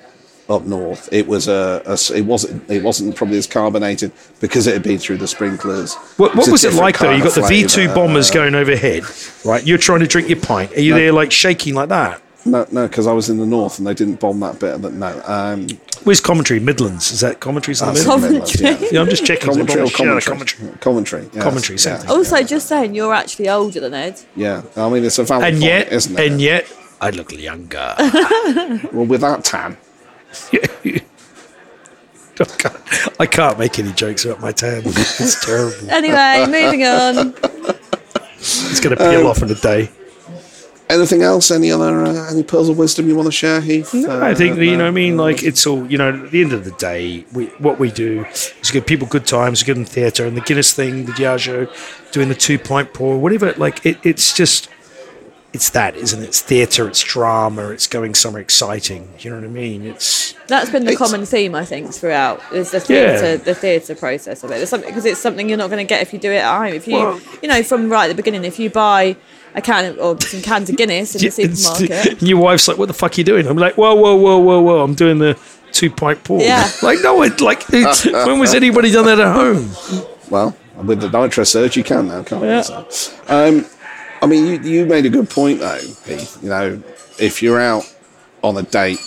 up north. It was a, a s- it wasn't it wasn't probably as carbonated because it had been through the sprinklers. what, what was it like though? kind You got the V two flavour. bombers going overhead, right? You're trying to drink your pint. Are you No. there like shaking like that? No, no, because I was in the north and they didn't bomb that bit. Of the, no, um, Where's commentary? Midlands? Is that commentary's in the middle? in the Midlands, Commentary. Yeah, I'm just checking. Commentary or Shit out commentary? Commentary. yes, Commentary, same yes, thing. Also, yeah. just saying, you're actually older than Ed. Yeah, I mean it's a valid And point, yet, isn't it? and yet, I look younger. well, with that tan, I can't, I can't make any jokes about my tan. It's terrible. Anyway, moving on. It's going to peel Um, off in a day. anything else? Any other uh, any pearls of wisdom you want to share, Heath? No, I think you know. what I mean, like it's all you know. At the end of the day, we, what we do is give people good times, good in theatre, and the Guinness thing, the Diageo, doing the two pint pour, whatever. Like it, it's just, it's that, isn't it? It's theatre, it's drama, it's going somewhere exciting. You know what I mean? It's That's been the It's- common theme, I think, throughout. Is the Yeah. theatre, the theatre process of it. It's something because it's something you're not going to get if you do it at home. If you, Well- you know, from right at the beginning, if you buy a can of, or some cans of Guinness in the it's- supermarket, and your wife's like, "What the fuck are you doing?" I'm like, "Whoa, whoa, whoa, whoa, whoa! I'm doing the two pint pour." Yeah. like no one, like when was anybody done that at home? Well, with the Nitrosurge, you can now, can't you? So, um, I mean, you, you made a good point though, Heath. You know, if you're out on a date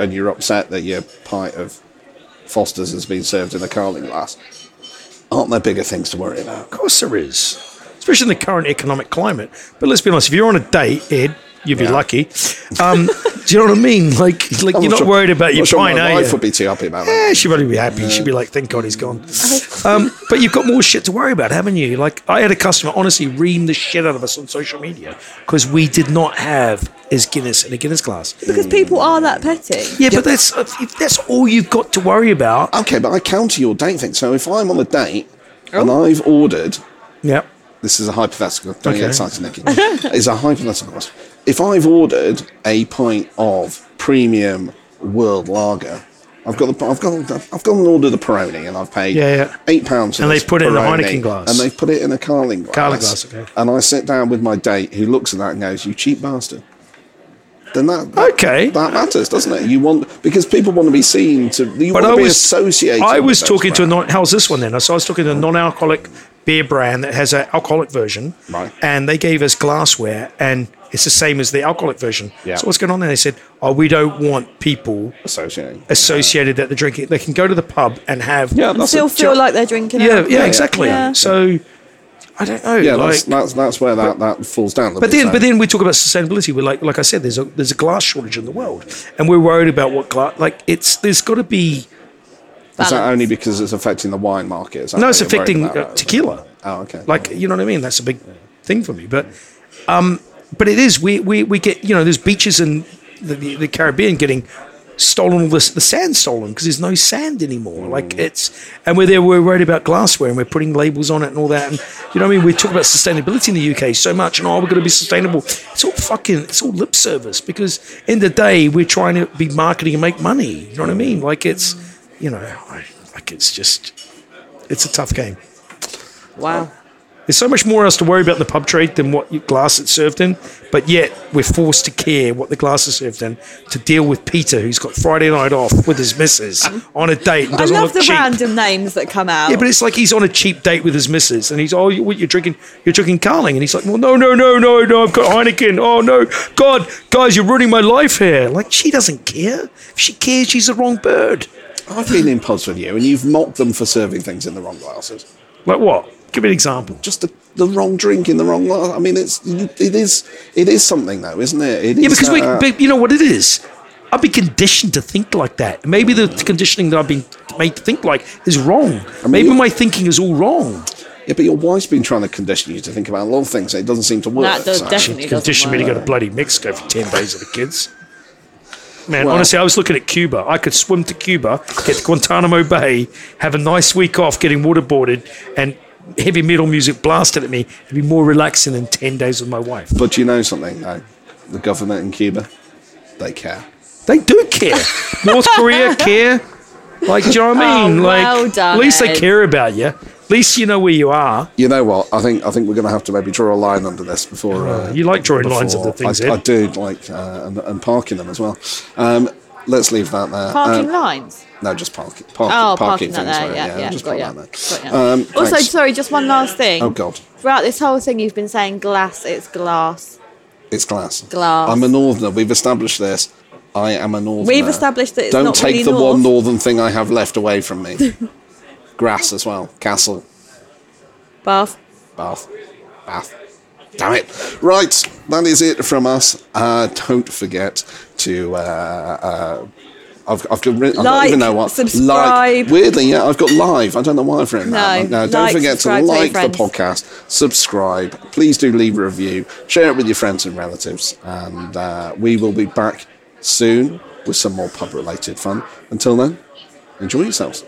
and you're upset that your pint of Foster's has been served in a carling glass, aren't there bigger things to worry about? Of course there is, especially in the current economic climate. But let's be honest, if you're on a date, Ed, you'd be lucky. Um, do you know what I mean? Like, like I'm you're not sure- worried about I'm your sure pint, my are wife you? would be too happy about that. Yeah, she'd probably be happy. She'd be like, "Thank God he's gone." Um, but you've got more shit to worry about, haven't you? Like, I had a customer honestly ream the shit out of us on social media because we did not have his Guinness in a Guinness glass. Because people are that petty. Yeah, but that's if that's all you've got to worry about. Okay, but I counter your date thing. So if I'm on a date and I've ordered, Yep. this is a hypothetical. Don't Okay. get excited, Nikki. it's a hypothetical. If I've ordered a pint of premium world lager, I've got the, I've got I've got an order the Peroni and I've paid Yeah, yeah. eight pounds. And they've put it in a Heineken glass. and they've put it in a Carling glass. Carling glass, okay. And I sit down with my date who looks at that and goes, "You cheap bastard." Then that Okay. that matters, doesn't it? You want because people want to be seen to you But want I to be was associated. I was talking to a non. How's this one then? So I was talking to a non-alcoholic beer brand that has an alcoholic version, Right. And they gave us glassware, and it's the same as the alcoholic version. Yeah. So what's going on there? They said, "Oh, we don't want people associating. associated that they're drinking. They can go to the pub and have Yeah, that's Still a, feel like they're drinking. yeah, alcohol. yeah, exactly. Yeah. So I don't know. yeah, like, that's, that's that's where that, that falls down. a But then, so- but then we talk about sustainability. We're like, like I said, there's a there's a glass shortage in the world, and we're worried about what glass. Like, it's there's got to be is that balance. only because it's affecting the wine market? No, it's affecting about? uh, tequila. Oh, okay. Like, you know what I mean? That's a big thing for me. But, um, but it is. We we, we get you know there's beaches in the, the, the Caribbean getting stolen all this the sand stolen because there's no sand anymore. Like it's and we're there we're worried about glassware and we're putting labels on it and all that. And you know what I mean? We talk about sustainability in the UK so much and oh we're going to be sustainable. It's all fucking it's all lip service because in the day we're trying to be marketing and make money. You know what I mean? Like it's you know I- like it's just it's a tough game. Wow. There's so much more else to worry about in the pub trade than what your glass it's served in, but yet we're forced to care what the glass is served in to deal with Peter, who's got Friday night off with his missus on a date and I doesn't love look the cheap. random names that come out. Yeah, but it's like he's on a cheap date with his missus, and he's oh, you- what you're drinking? You're drinking Carling, and he's like, well, no, no, no, no, no, I've got Heineken. Oh no, God, guys, you're ruining my life here. Like she doesn't care. If she cares, she's the wrong bird. I've been in pubs with you, and you've mocked them for serving things in the wrong glasses. Like what? Give me an example. Just the, the wrong drink in the wrong glass. I mean, it's it is it is something though, isn't it? it Yeah, is, because we, uh, but you know what it is. I've been conditioned to think like that. Maybe the conditioning that I've been made to think like is wrong. Maybe my thinking is all wrong. yeah, but your wife's been trying to condition you to think about a lot of things. and It doesn't seem to work. That does so- definitely doesn't Conditioned me to go to bloody Mexico for ten days with the kids. Man, Well- honestly, I was looking at Cuba. I could swim to Cuba, get to Guantanamo Bay, have a nice week off, getting waterboarded, and heavy metal music blasted at me. It'd be more relaxing than ten days with my wife. But you know something, though? The government in Cuba, they care. They do care. North Korea care. Like, do you know what I Oh, mean? like, well done, at least they Ed. care about you. At least you know where you are. You know what? I think I think we're going to have to maybe draw a line under this before. Uh, You like drawing lines before- under things, I, I do like uh, and, and parking them as well. Um, let's leave that there. Parking Um, lines. No, just parking. Parking, Oh, parking parking that things. there. right, Yeah, yeah, just got put ya. that there. Got ya. Um, also, thanks. sorry, just one last thing. Oh God, Throughout this whole thing, you've been saying glass. It's glass. it's glass. Glass. I'm a northerner. We've established this. I am a northerner. We've established that it's Don't not take really the north. one northern thing I have left away from me. Grass as well. Castle. Bath. Bath. Bath. Damn it. Right, that is it from us. Uh, don't forget to. Uh, uh, I've, I've got, I don't Like, even know what. subscribe. Like, weirdly, yeah, I've got live. I don't know why I've written that. No, No, don't like, forget to like the podcast, subscribe. Please do leave a review, share it with your friends and relatives, and uh, we will be back soon with some more pub related fun. Until then, enjoy yourselves.